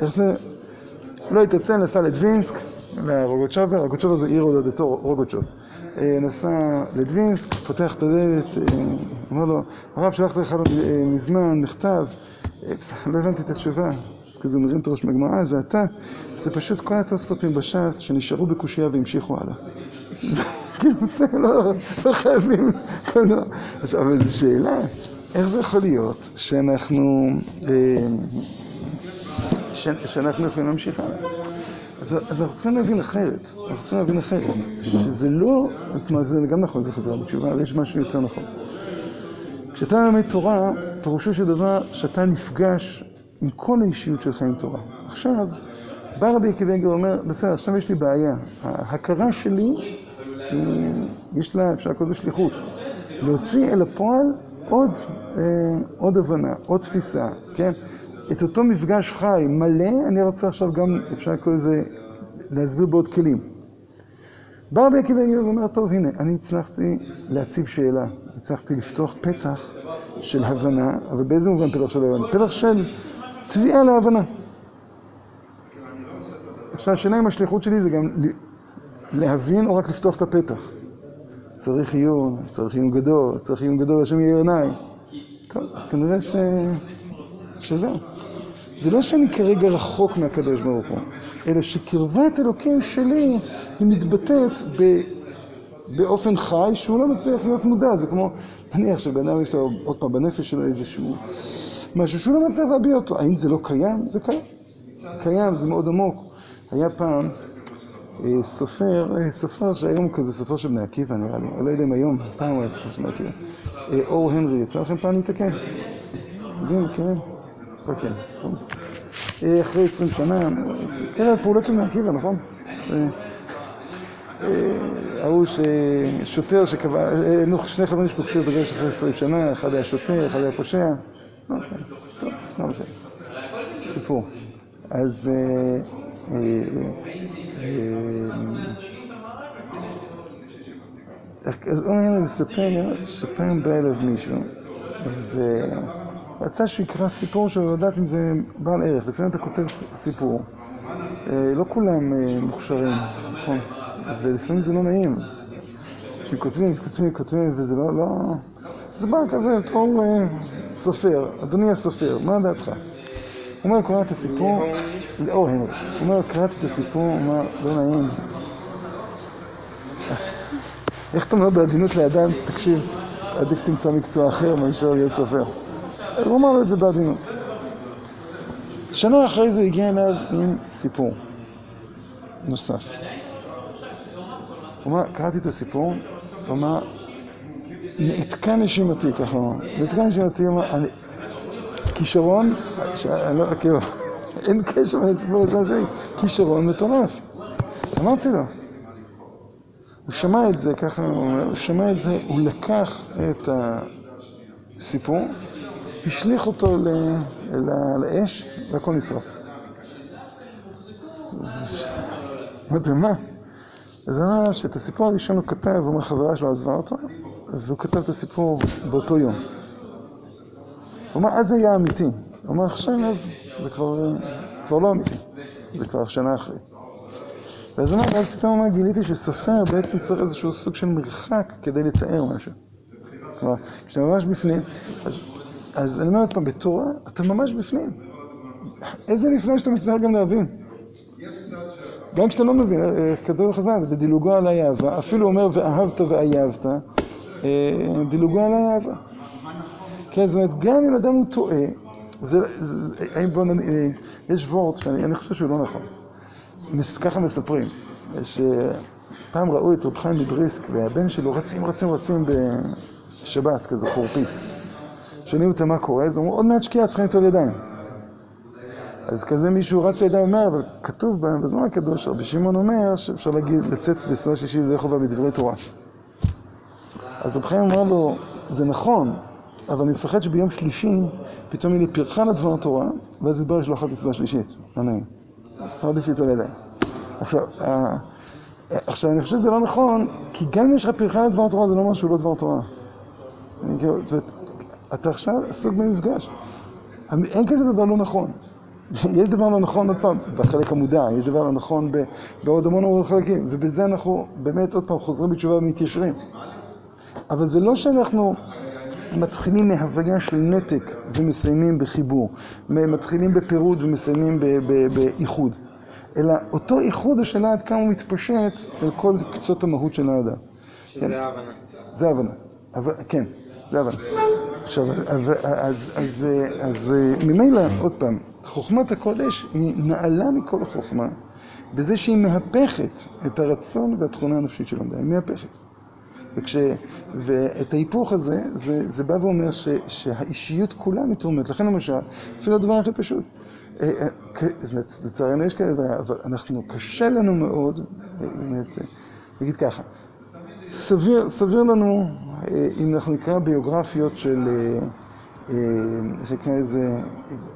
איך זה... לא התעצל, נסע לדווינסק, לרוגוצ'ובר, רוגוצ'ובר זה עיר הולדתו, רוגוצ'וב. נסע לדווינסק, פותח את הדלת, אומר לו, הרב שלחתי לך מזמן מכתב, לא הבנתי את התשובה, אז כזה מרים את הראש מהגמרא, זה אתה, זה פשוט כל התוספותים בש"ס שנשארו בקושייה והמשיכו הלאה. כאילו, זה לא חייבים, עכשיו איזו שאלה, איך זה יכול להיות שאנחנו, שאנחנו יכולים להמשיך הלאה? אז אנחנו צריכים להבין אחרת, אנחנו צריכים להבין אחרת, שזה לא, כלומר זה גם נכון, זה חזרה בתשובה, אבל יש משהו יותר נכון. כשאתה לומד תורה, פירושו של דבר שאתה נפגש עם כל האישיות שלך עם תורה. עכשיו, בא רבי עקיבא איגר ואומר, בסדר, עכשיו יש לי בעיה. ההכרה שלי, יש לה, אפשר לקרוא לזה שליחות. להוציא אל הפועל עוד, עוד הבנה, עוד תפיסה, כן? את אותו מפגש חי, מלא, אני רוצה עכשיו גם, אפשר לקרוא לזה, להסביר בעוד כלים. בא רבי עקיבא איגר ואומר, טוב, הנה, אני הצלחתי להציב שאלה. הצלחתי לפתוח פתח של הבנה, אבל באיזה מובן פתח של הבנה? פתח של תביעה להבנה. עכשיו, השאלה אם השליחות שלי זה גם להבין או רק לפתוח את הפתח. צריך עיון, צריך עיון גדול, צריך עיון גדול, השם יהיה עיניי. טוב, אז כנראה ש... שזהו. זה לא שאני כרגע רחוק מהקדוש ברוך הוא, אלא שקרבת אלוקים שלי היא מתבטאת ב... באופן חי שהוא לא מצליח להיות מודע. זה כמו, נניח שבן אדם יש לו עוד פעם בנפש שלו איזשהו משהו שהוא לא מצליח להביע אותו. האם זה לא קיים? זה קיים. קיים, זה מאוד עמוק. היה פעם סופר, סופר שהיום הוא כזה סופר של בני עקיבא נראה לי, אני לא יודע אם היום, פעם הוא היה סופר של בני עקיבא. אור הנרי, יצא לכם פעם? יודעים, כן? כן. אחרי עשרים שנה, כן, פעולות של בני עקיבא, נכון? ההוא ששוטר שקבע, שני חברים שפוגשו בגרש אחרי עשרים שנה, אחד היה שוטר, אחד היה פושע. אוקיי, טוב, לא משנה. סיפור. אז... אז אור הנרי מספר שפעם בא אליו מישהו ורצה שהוא יקרא סיפור שלא לדעת אם זה בעל ערך. לפעמים אתה כותב סיפור, לא כולם מוכשרים, נכון? ולפעמים זה לא נעים. שכותבים, כותבים, כותבים, וזה לא, לא... זה בא כזה, בתור סופר, אדוני הסופר, מה דעתך? הוא אומר, קראת את הסיפור, לאור הנרי, הוא אומר, קראתי את הסיפור, הוא אומר, לא נעים. איך אתה אומר בעדינות לאדם, תקשיב, עדיף תמצא מקצוע אחר מאשר להיות סופר. הוא אמר לו את זה בעדינות. שנה אחרי זה הגיע אליו עם סיפור נוסף. הוא אמר, קראתי את הסיפור, הוא אמר, נעתקה נשימתי, ככה הוא אמר, נעתקה נשימתי, הוא אמר, כישרון, כאילו, אין קשר מהסיפור הזה שלי, כישרון מטורף. אמרתי לו, הוא שמע את זה, ככה הוא אומר, הוא שמע את זה, הוא לקח את הסיפור, השליך אותו לאש, והכל נשרף. אמרתי, מה? אז הוא אמר שאת הסיפור הראשון הוא כתב, הוא אומר, חברה שלו עזבה אותו, והוא כתב את הסיפור באותו יום. הוא אומר, אז זה היה אמיתי. הוא אומר, עכשיו זה כבר לא אמיתי, זה כבר שנה אחרי. ואז הוא אומר, ואז פתאום אומר, גיליתי שסופר בעצם צריך איזשהו סוג של מרחק כדי לתאר משהו. כלומר, כשאתה ממש בפנים, אז, אני אומר עוד פעם, בתורה אתה ממש בפנים. איזה נפלא שאתה מצליח גם להבין. גם כשאתה לא מבין, אה, כתוב בחז"ל, ודילוגו עלי אהבה, אפילו אומר ואהבת ואייבת, אה, דילוגו עלי אהבה. כן, זאת אומרת, גם אם אדם הוא טועה, זה, זה, בוא נ... אה, יש וורט שאני חושב שהוא לא נכון. ככה מספרים, שפעם ראו את רב חיים מבריסק והבן שלו רצים רצים רצים בשבת, כזו חורפית. שואלים אותם מה קורה, אז אמרו עוד מעט שקיעה צריכים לטול ידיים. אז כזה מישהו רץ לידיים אומר, אבל כתוב בזמן הקדוש, רבי שמעון אומר שאפשר להגיד, לצאת בסוף השישי לידי חובה בדברי תורה. אז רב חיים אמר לו, זה נכון, אבל אני מפחד שביום שלישי פתאום יהיה לי פרחה לדבר תורה, ואז יתברר שלא אכלתי סעודה שלישית. לא נעים. אז כבר עדיף ליטול ידיים. עכשיו, אה, עכשיו, אני חושב שזה לא נכון, כי גם אם יש לך פרחה לדבר תורה, זה לא אומר שהוא לא דבר תורה. כאילו, אתה עכשיו עסוק במפגש. אין כזה דבר לא נכון. יש דבר לא נכון, עוד פעם, בחלק המודע, יש דבר לא נכון בעוד המון המון חלקים, ובזה אנחנו באמת עוד פעם חוזרים בתשובה ומתיישרים. אבל זה לא שאנחנו מתחילים מהוויה של נתק ומסיימים בחיבור, מתחילים בפירוד ומסיימים באיחוד, אלא אותו איחוד השאלה עד כמה הוא מתפשט אל כל קצות המהות של האדם.
שזה כן? ההבנה.
זה ההבנה. כן, זה ההבנה. עכשיו, אז, אז, אז, אז ממילא, עוד פעם, חוכמת הקודש היא נעלה מכל החוכמה בזה שהיא מהפכת את הרצון והתכונה הנפשית של המדע, היא מהפכת. וכש... ואת ההיפוך הזה, זה, זה בא ואומר ש, שהאישיות כולה מתרוממת. לכן למשל, אפילו הדבר הכי פשוט. אה, אה, לצערנו יש כאלה, אבל אנחנו, קשה לנו מאוד, באמת, נגיד ככה, סביר, סביר לנו, אה, אם אנחנו נקרא ביוגרפיות של, איך נקרא לזה,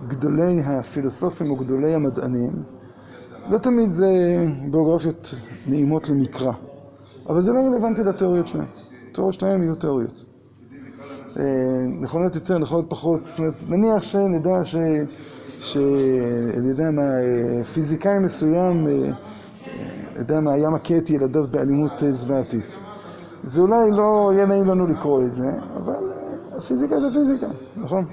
גדולי הפילוסופים או גדולי המדענים, לא תמיד זה ביוגרפיות נעימות למקרא. אבל זה לא רלוונטי לתיאוריות שלהם. התיאוריות שלהם יהיו תיאוריות. נכונות יותר, נכונות פחות, זאת אומרת, נניח שנדע ש... ש... אני יודע מה, פיזיקאי מסוים, אני יודע מה, היה מכה את ילדיו באלימות זוועתית. זה אולי לא יהיה נעים לנו לקרוא את זה, אבל הפיזיקה זה פיזיקה, נכון?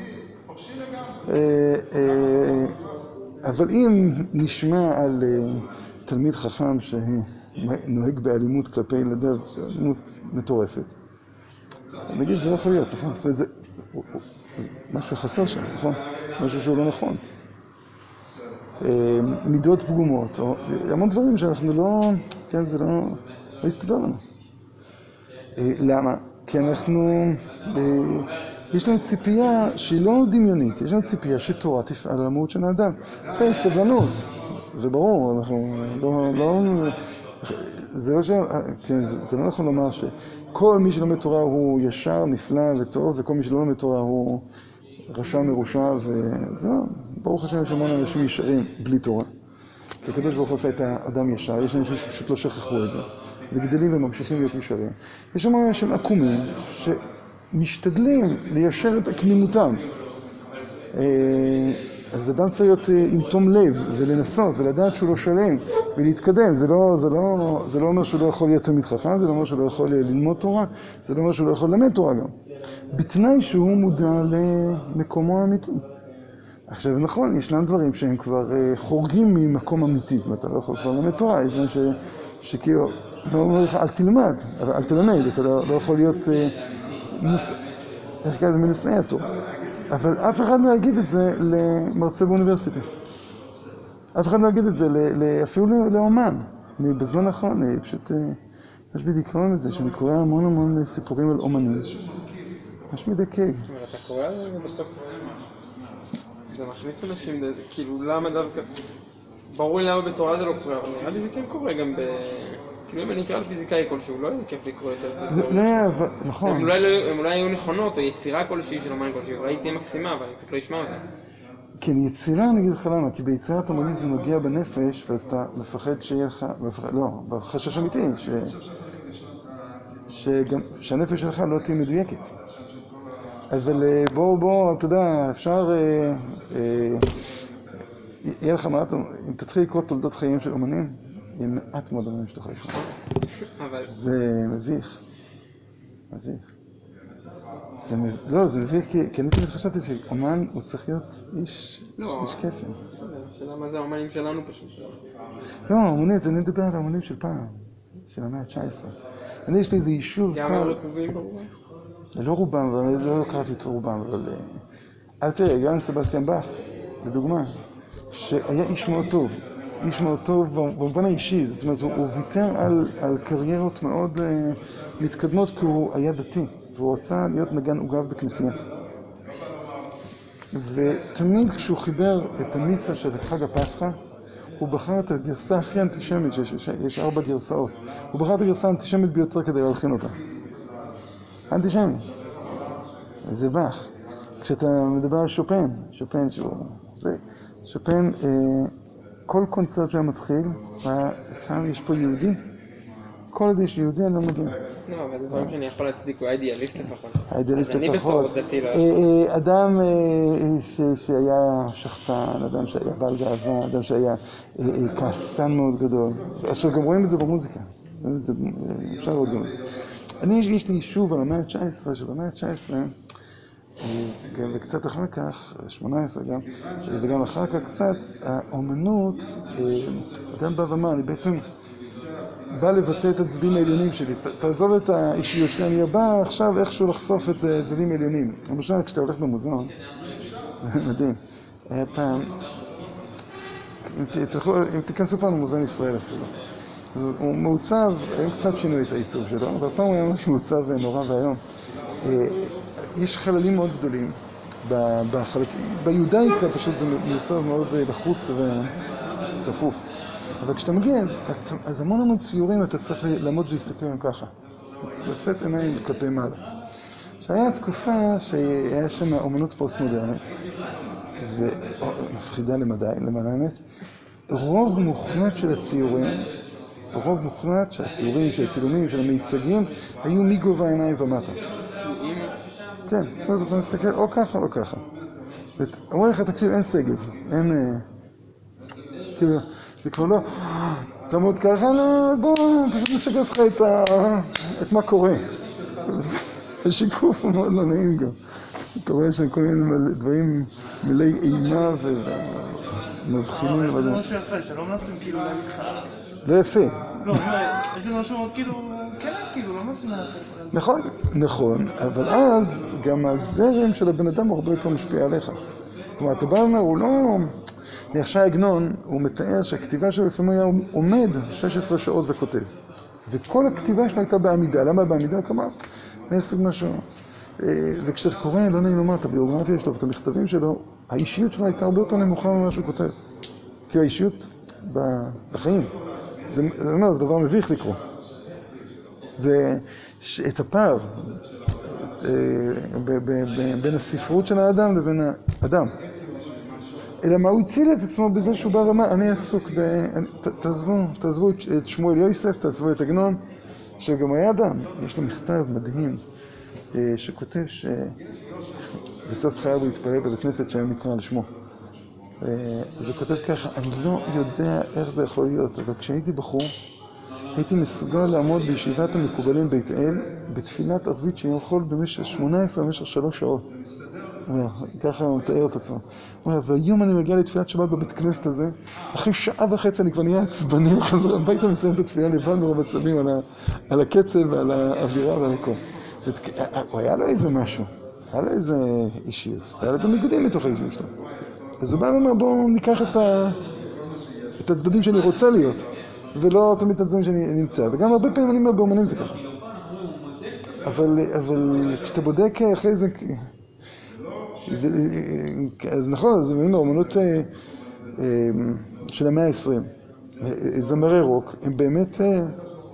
אבל אם נשמע על תלמיד חכם ש... נוהג באלימות כלפי ילדיו, אלימות מטורפת. נגיד, זה לא יכול להיות, נכון? זאת אומרת, זה משהו חסר שם, נכון? משהו שהוא לא נכון. אה, מידות פגומות, או המון דברים שאנחנו לא, כן, זה לא, לא יסתדר לנו. אה, למה? כי אנחנו, אה, יש לנו ציפייה שהיא לא דמיונית, יש לנו ציפייה שתורה תפעל על המהות של האדם. זה סבלנות, זה ברור, אנחנו לא, לא זה לא ש... כן, זה, לא נכון לומר שכל מי שלומד תורה הוא ישר, נפלא וטוב, וכל מי שלא לומד תורה הוא רשע מרושע, וזה לא... ברוך השם יש המון אנשים ישרים בלי תורה. הקדוש ברוך הוא עושה את האדם ישר, יש אנשים שפשוט לא שכחו את זה, וגדלים וממשיכים להיות ישרים. יש המון אנשים עקומים שמשתדלים ליישר את עקמימותם. אז אדם צריך להיות אה, עם תום לב ולנסות ולדעת שהוא לא שלם ולהתקדם. זה לא, זה, לא, זה לא אומר שהוא לא יכול להיות תלמיד חכם, זה לא אומר שהוא לא יכול אה, ללמוד תורה, זה לא אומר שהוא לא יכול ללמד תורה גם. בתנאי שהוא מודע למקומו האמיתי. עכשיו נכון, ישנם דברים שהם כבר אה, חורגים ממקום אמיתי, זאת אומרת, אתה לא יכול כבר ללמד תורה, יש דברים שכאילו, לא אומר לך, אל תלמד, אל תלמד, אתה לא, לא יכול להיות מנוס... איך קוראים לזה? מנושאי התורה. אבל אף אחד לא יגיד את זה למרצה באוניברסיטה. אף אחד לא יגיד את זה אפילו לאומן. אני בזמן האחרון, אני פשוט, יש בי דיכאון מזה, שאני קורא המון המון סיפורים על אומנים. ממש מדכא.
אתה קורא על זה בסוף, זה מכניס אנשים, כאילו למה דווקא, ברור לי למה בתורה זה לא קורה, אבל נראה לי זה כן קורה גם ב... כאילו אם אני אקרא לפיזיקאי כלשהו, לא יהיה לי כיף לקרוא יותר את
זה. לא, נכון.
הן אולי היו נכונות, או יצירה כלשהי של אומן כלשהי, אולי היא תהיה מקסימה, אבל אני פשוט לא אשמע אותה.
כן, יצירה, אני אגיד לך למה, כי ביצירת אומנים זה נוגע בנפש, ואז אתה מפחד שיהיה לך, לא, בחשש אמיתי, שהנפש שלך לא תהיה מדויקת. אבל אה, בוא, בוא, אתה יודע, אפשר, אה, אה, יהיה לך מה, אם תתחיל לקרוא תולדות חיים של אומנים, עם מעט מאוד אמנים שאתה יכול לשמוע. זה מביך. מביך. זה מב... לא, זה מביך כי, אני תמיד חשבתי שאומן הוא צריך להיות איש,
לא.
איש קסם.
בסדר, השאלה מה זה האמנים שלנו פשוט.
לא, האמנית, אני מדבר על האמנים של פעם, של המאה ה-19. אני, יש לי איזה יישוב,
גם רקובים ברובם?
לא רובם, אבל אני לא קראתי את רובם, אבל... אה, אל תראה, גם סבסטיאן באך, לדוגמה, שהיה איש מאוד טוב, איש מאוד טוב במובן האישי, זאת אומרת, הוא, ויתר על, קריירות מאוד uh, מתקדמות כי הוא היה דתי, והוא רצה להיות נגן עוגב בכנסייה. ותמיד כשהוא חיבר את המיסה של חג הפסחא, הוא בחר את הגרסה הכי אנטישמית, שיש יש, יש ארבע גרסאות. הוא בחר את הגרסה האנטישמית ביותר כדי להלחין אותה. אנטישמי. זה באך. כשאתה מדבר על שופן, שופן שהוא... זה... שופן, אה, כל קונצרט שהיה מתחיל, כאן יש פה יהודי, כל עוד יש יהודי אני לא מגיע.
לא, אבל זה דברים שאני יכול להצדיק, הוא היה אידיאליסט לפחות.
האידיאליסט
אז אני
לפחות.
בתור דתי לא
אה,
יכול.
אה, אדם אה, שהיה שחצן, אדם שהיה בעל גאווה, אדם שהיה אה, אה, כעסן מאוד גדול. עכשיו גם רואים את זה במוזיקה. אה, אפשר לראות את זה. אני, יש לי יישוב על המאה ה-19, שבמאה ה-19, אה, וקצת אחר כך, 18 גם, אה, וגם אחר כך קצת, האומנות, אה, אדם בא ואמר, אני בעצם בא לבטא את הצדדים העליונים שלי. תעזוב את האישיות שלי, אני בא עכשיו איכשהו לחשוף את הצדדים העליונים. למשל, כשאתה הולך במוזיאון, זה מדהים. היה פעם, אם תיכנסו פעם למוזיאון ישראל אפילו, הוא מעוצב, היום קצת שינו את העיצוב שלו, אבל פעם הוא היה ממש מעוצב נורא ואיום. אה, יש חללים מאוד גדולים. בחלק... ביודאיקה פשוט זה מעוצב מאוד אה, לחוץ וצפוף. אבל כשאתה מגיע, אז, אז המון המון ציורים אתה צריך לעמוד ולהסתכל עליהם ככה. לשאת עיניים כלפי מעלה. שהיה תקופה שהיה שם אומנות פוסט-מודרנית, ומפחידה למדי, למען האמת. רוב מוחלט של הציורים, רוב מוחלט של הציורים, של הצילומים, של המיצגים, היו מגובה העיניים ומטה. כן, זאת אומרת, אתה מסתכל או ככה או ככה. ואומרים לך, תקשיב, אין שגב, אין... אה, כאילו, זה כבר לא... תעמוד ככה, לא, בוא, פשוט נשקף לך את ה... את מה קורה. השיקוף הוא מאוד לא נעים גם. אתה רואה שם כל מיני דברים מלאי אימה ומבחינים.
מנסים כאילו.
לא יפה.
לא, כאילו... כן, כאילו, לא.
נכון, נכון, אבל אז גם הזרם של הבן אדם הוא הרבה יותר משפיע עליך. כלומר, אתה בא ואומר, הוא לא... יחשי עגנון, הוא מתאר שהכתיבה שלו לפעמים היה עומד 16 שעות וכותב. וכל הכתיבה שלו הייתה בעמידה. למה בעמידה? כלומר, אעשה משהו. אה, וכשאתה קורא, לא נעים לומר, את הביוגרפיה שלו ואת המכתבים שלו, האישיות שלו הייתה הרבה יותר נמוכה ממה שהוא כותב. כי האישיות בחיים. זה, אומר, זה דבר מביך לקרוא. ואת הפער אה, בין הספרות של האדם לבין האדם. אלא מה הוא הציל את עצמו בזה שהוא בא ואמר, אני עסוק ב... תעזבו, תעזבו את- את שמואל יוסף, תעזבו את עגנון, שגם היה אדם, יש לו מכתב מדהים, אה, שכותב שבסוף חייו הוא התפלל בבית כנסת שהיום נקרא על שמו. אה, אז הוא כותב ככה, אני לא יודע איך זה יכול להיות, אבל כשהייתי בחור, הייתי מסוגל לעמוד בישיבת המקובלים בית אל בתפילת ערבית שיום חול במשך 18 במשך שלוש שעות. ככה הוא מתאר את עצמו. הוא אומר, והיום אני מגיע לתפילת שבת בבית כנסת הזה, אחרי שעה וחצי אני כבר נהיה עצבני וחזר הביתה ומסיים את התפילה לבד מרוב עצבים על, הקצב ועל האווירה ועל הכל. הוא היה לו איזה משהו, היה לו איזה אישיות, היה לו גם ניגודים מתוך האישיות שלו. אז הוא בא ואומר, בואו ניקח את ה... את הצדדים שאני רוצה להיות, ולא תמיד את הצדדים שאני נמצא. וגם הרבה פעמים אני אומר באומנים זה ככה. אבל, אבל כשאתה בודק אחרי זה... אז נכון, אז אני אומר, אומנות אה, אה, של המאה ה-20, זמרי רוק, הם באמת אה,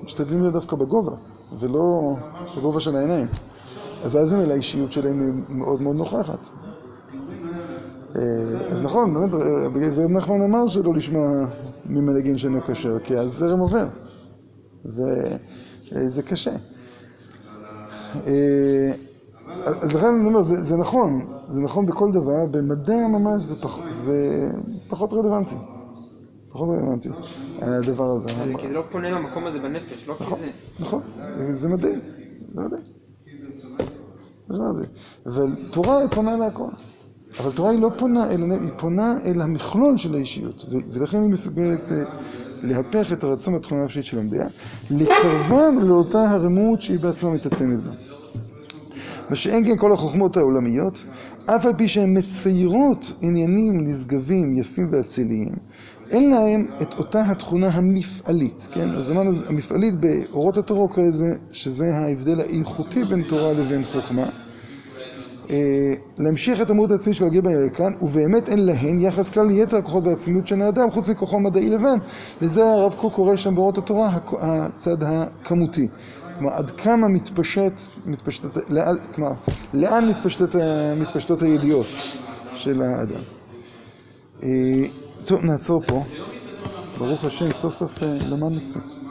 משתדלים להיות דווקא בגובה, ולא בגובה של העיניים. ואז ממילא האישיות שלהם היא מאוד מאוד נוכחת. אה, אז נכון, באמת, אה, בגלל זה רב נחמן אמר שלא לשמוע ממנהגים שאינו כשר, כי הזרם עובר, וזה קשה. אה, אז לכן אני אומר, זה, זה נכון, זה נכון בכל דבר, במדע ממש זה, פח, זה פחות רלוונטי. פחות רלוונטי, הדבר הזה.
כי זה לא פונה למקום הזה בנפש, לא
נכון. נכון, זה מדהים. זה מדהים. אבל תורה היא פונה להכל. אבל תורה היא לא פונה, אל, היא פונה אל המכלול של האישיות, ולכן היא מסוגלת אה, להפך את הרצון והתכונה הנפשית של המדינה, לקרבם לאותה הרמות שהיא בעצמה מתעצמת בה. ושאין כן כל החוכמות העולמיות, אף על פי שהן מציירות עניינים נשגבים, יפים ואציליים, אין להם את אותה התכונה המפעלית, כן? אז אמרנו, המפעלית באורות התורה שזה ההבדל האיכותי בין תורה לבין חוכמה. אה, להמשיך את המהות העצמית של הגבר הירקן, ובאמת אין להן יחס כלל ליתר הכוחות והעצמיות של האדם, חוץ מכוחו המדעי לבן. לזה הרב קוק קורא שם באורות התורה, הצד הכמותי. כלומר, עד כמה מתפשט, מתפשטת, לאן, כלומר, לאן מתפשטת, מתפשטות הידיעות של האדם. אה, טוב, נעצור פה. ברוך השם, סוף סוף אה, למדנו קצת.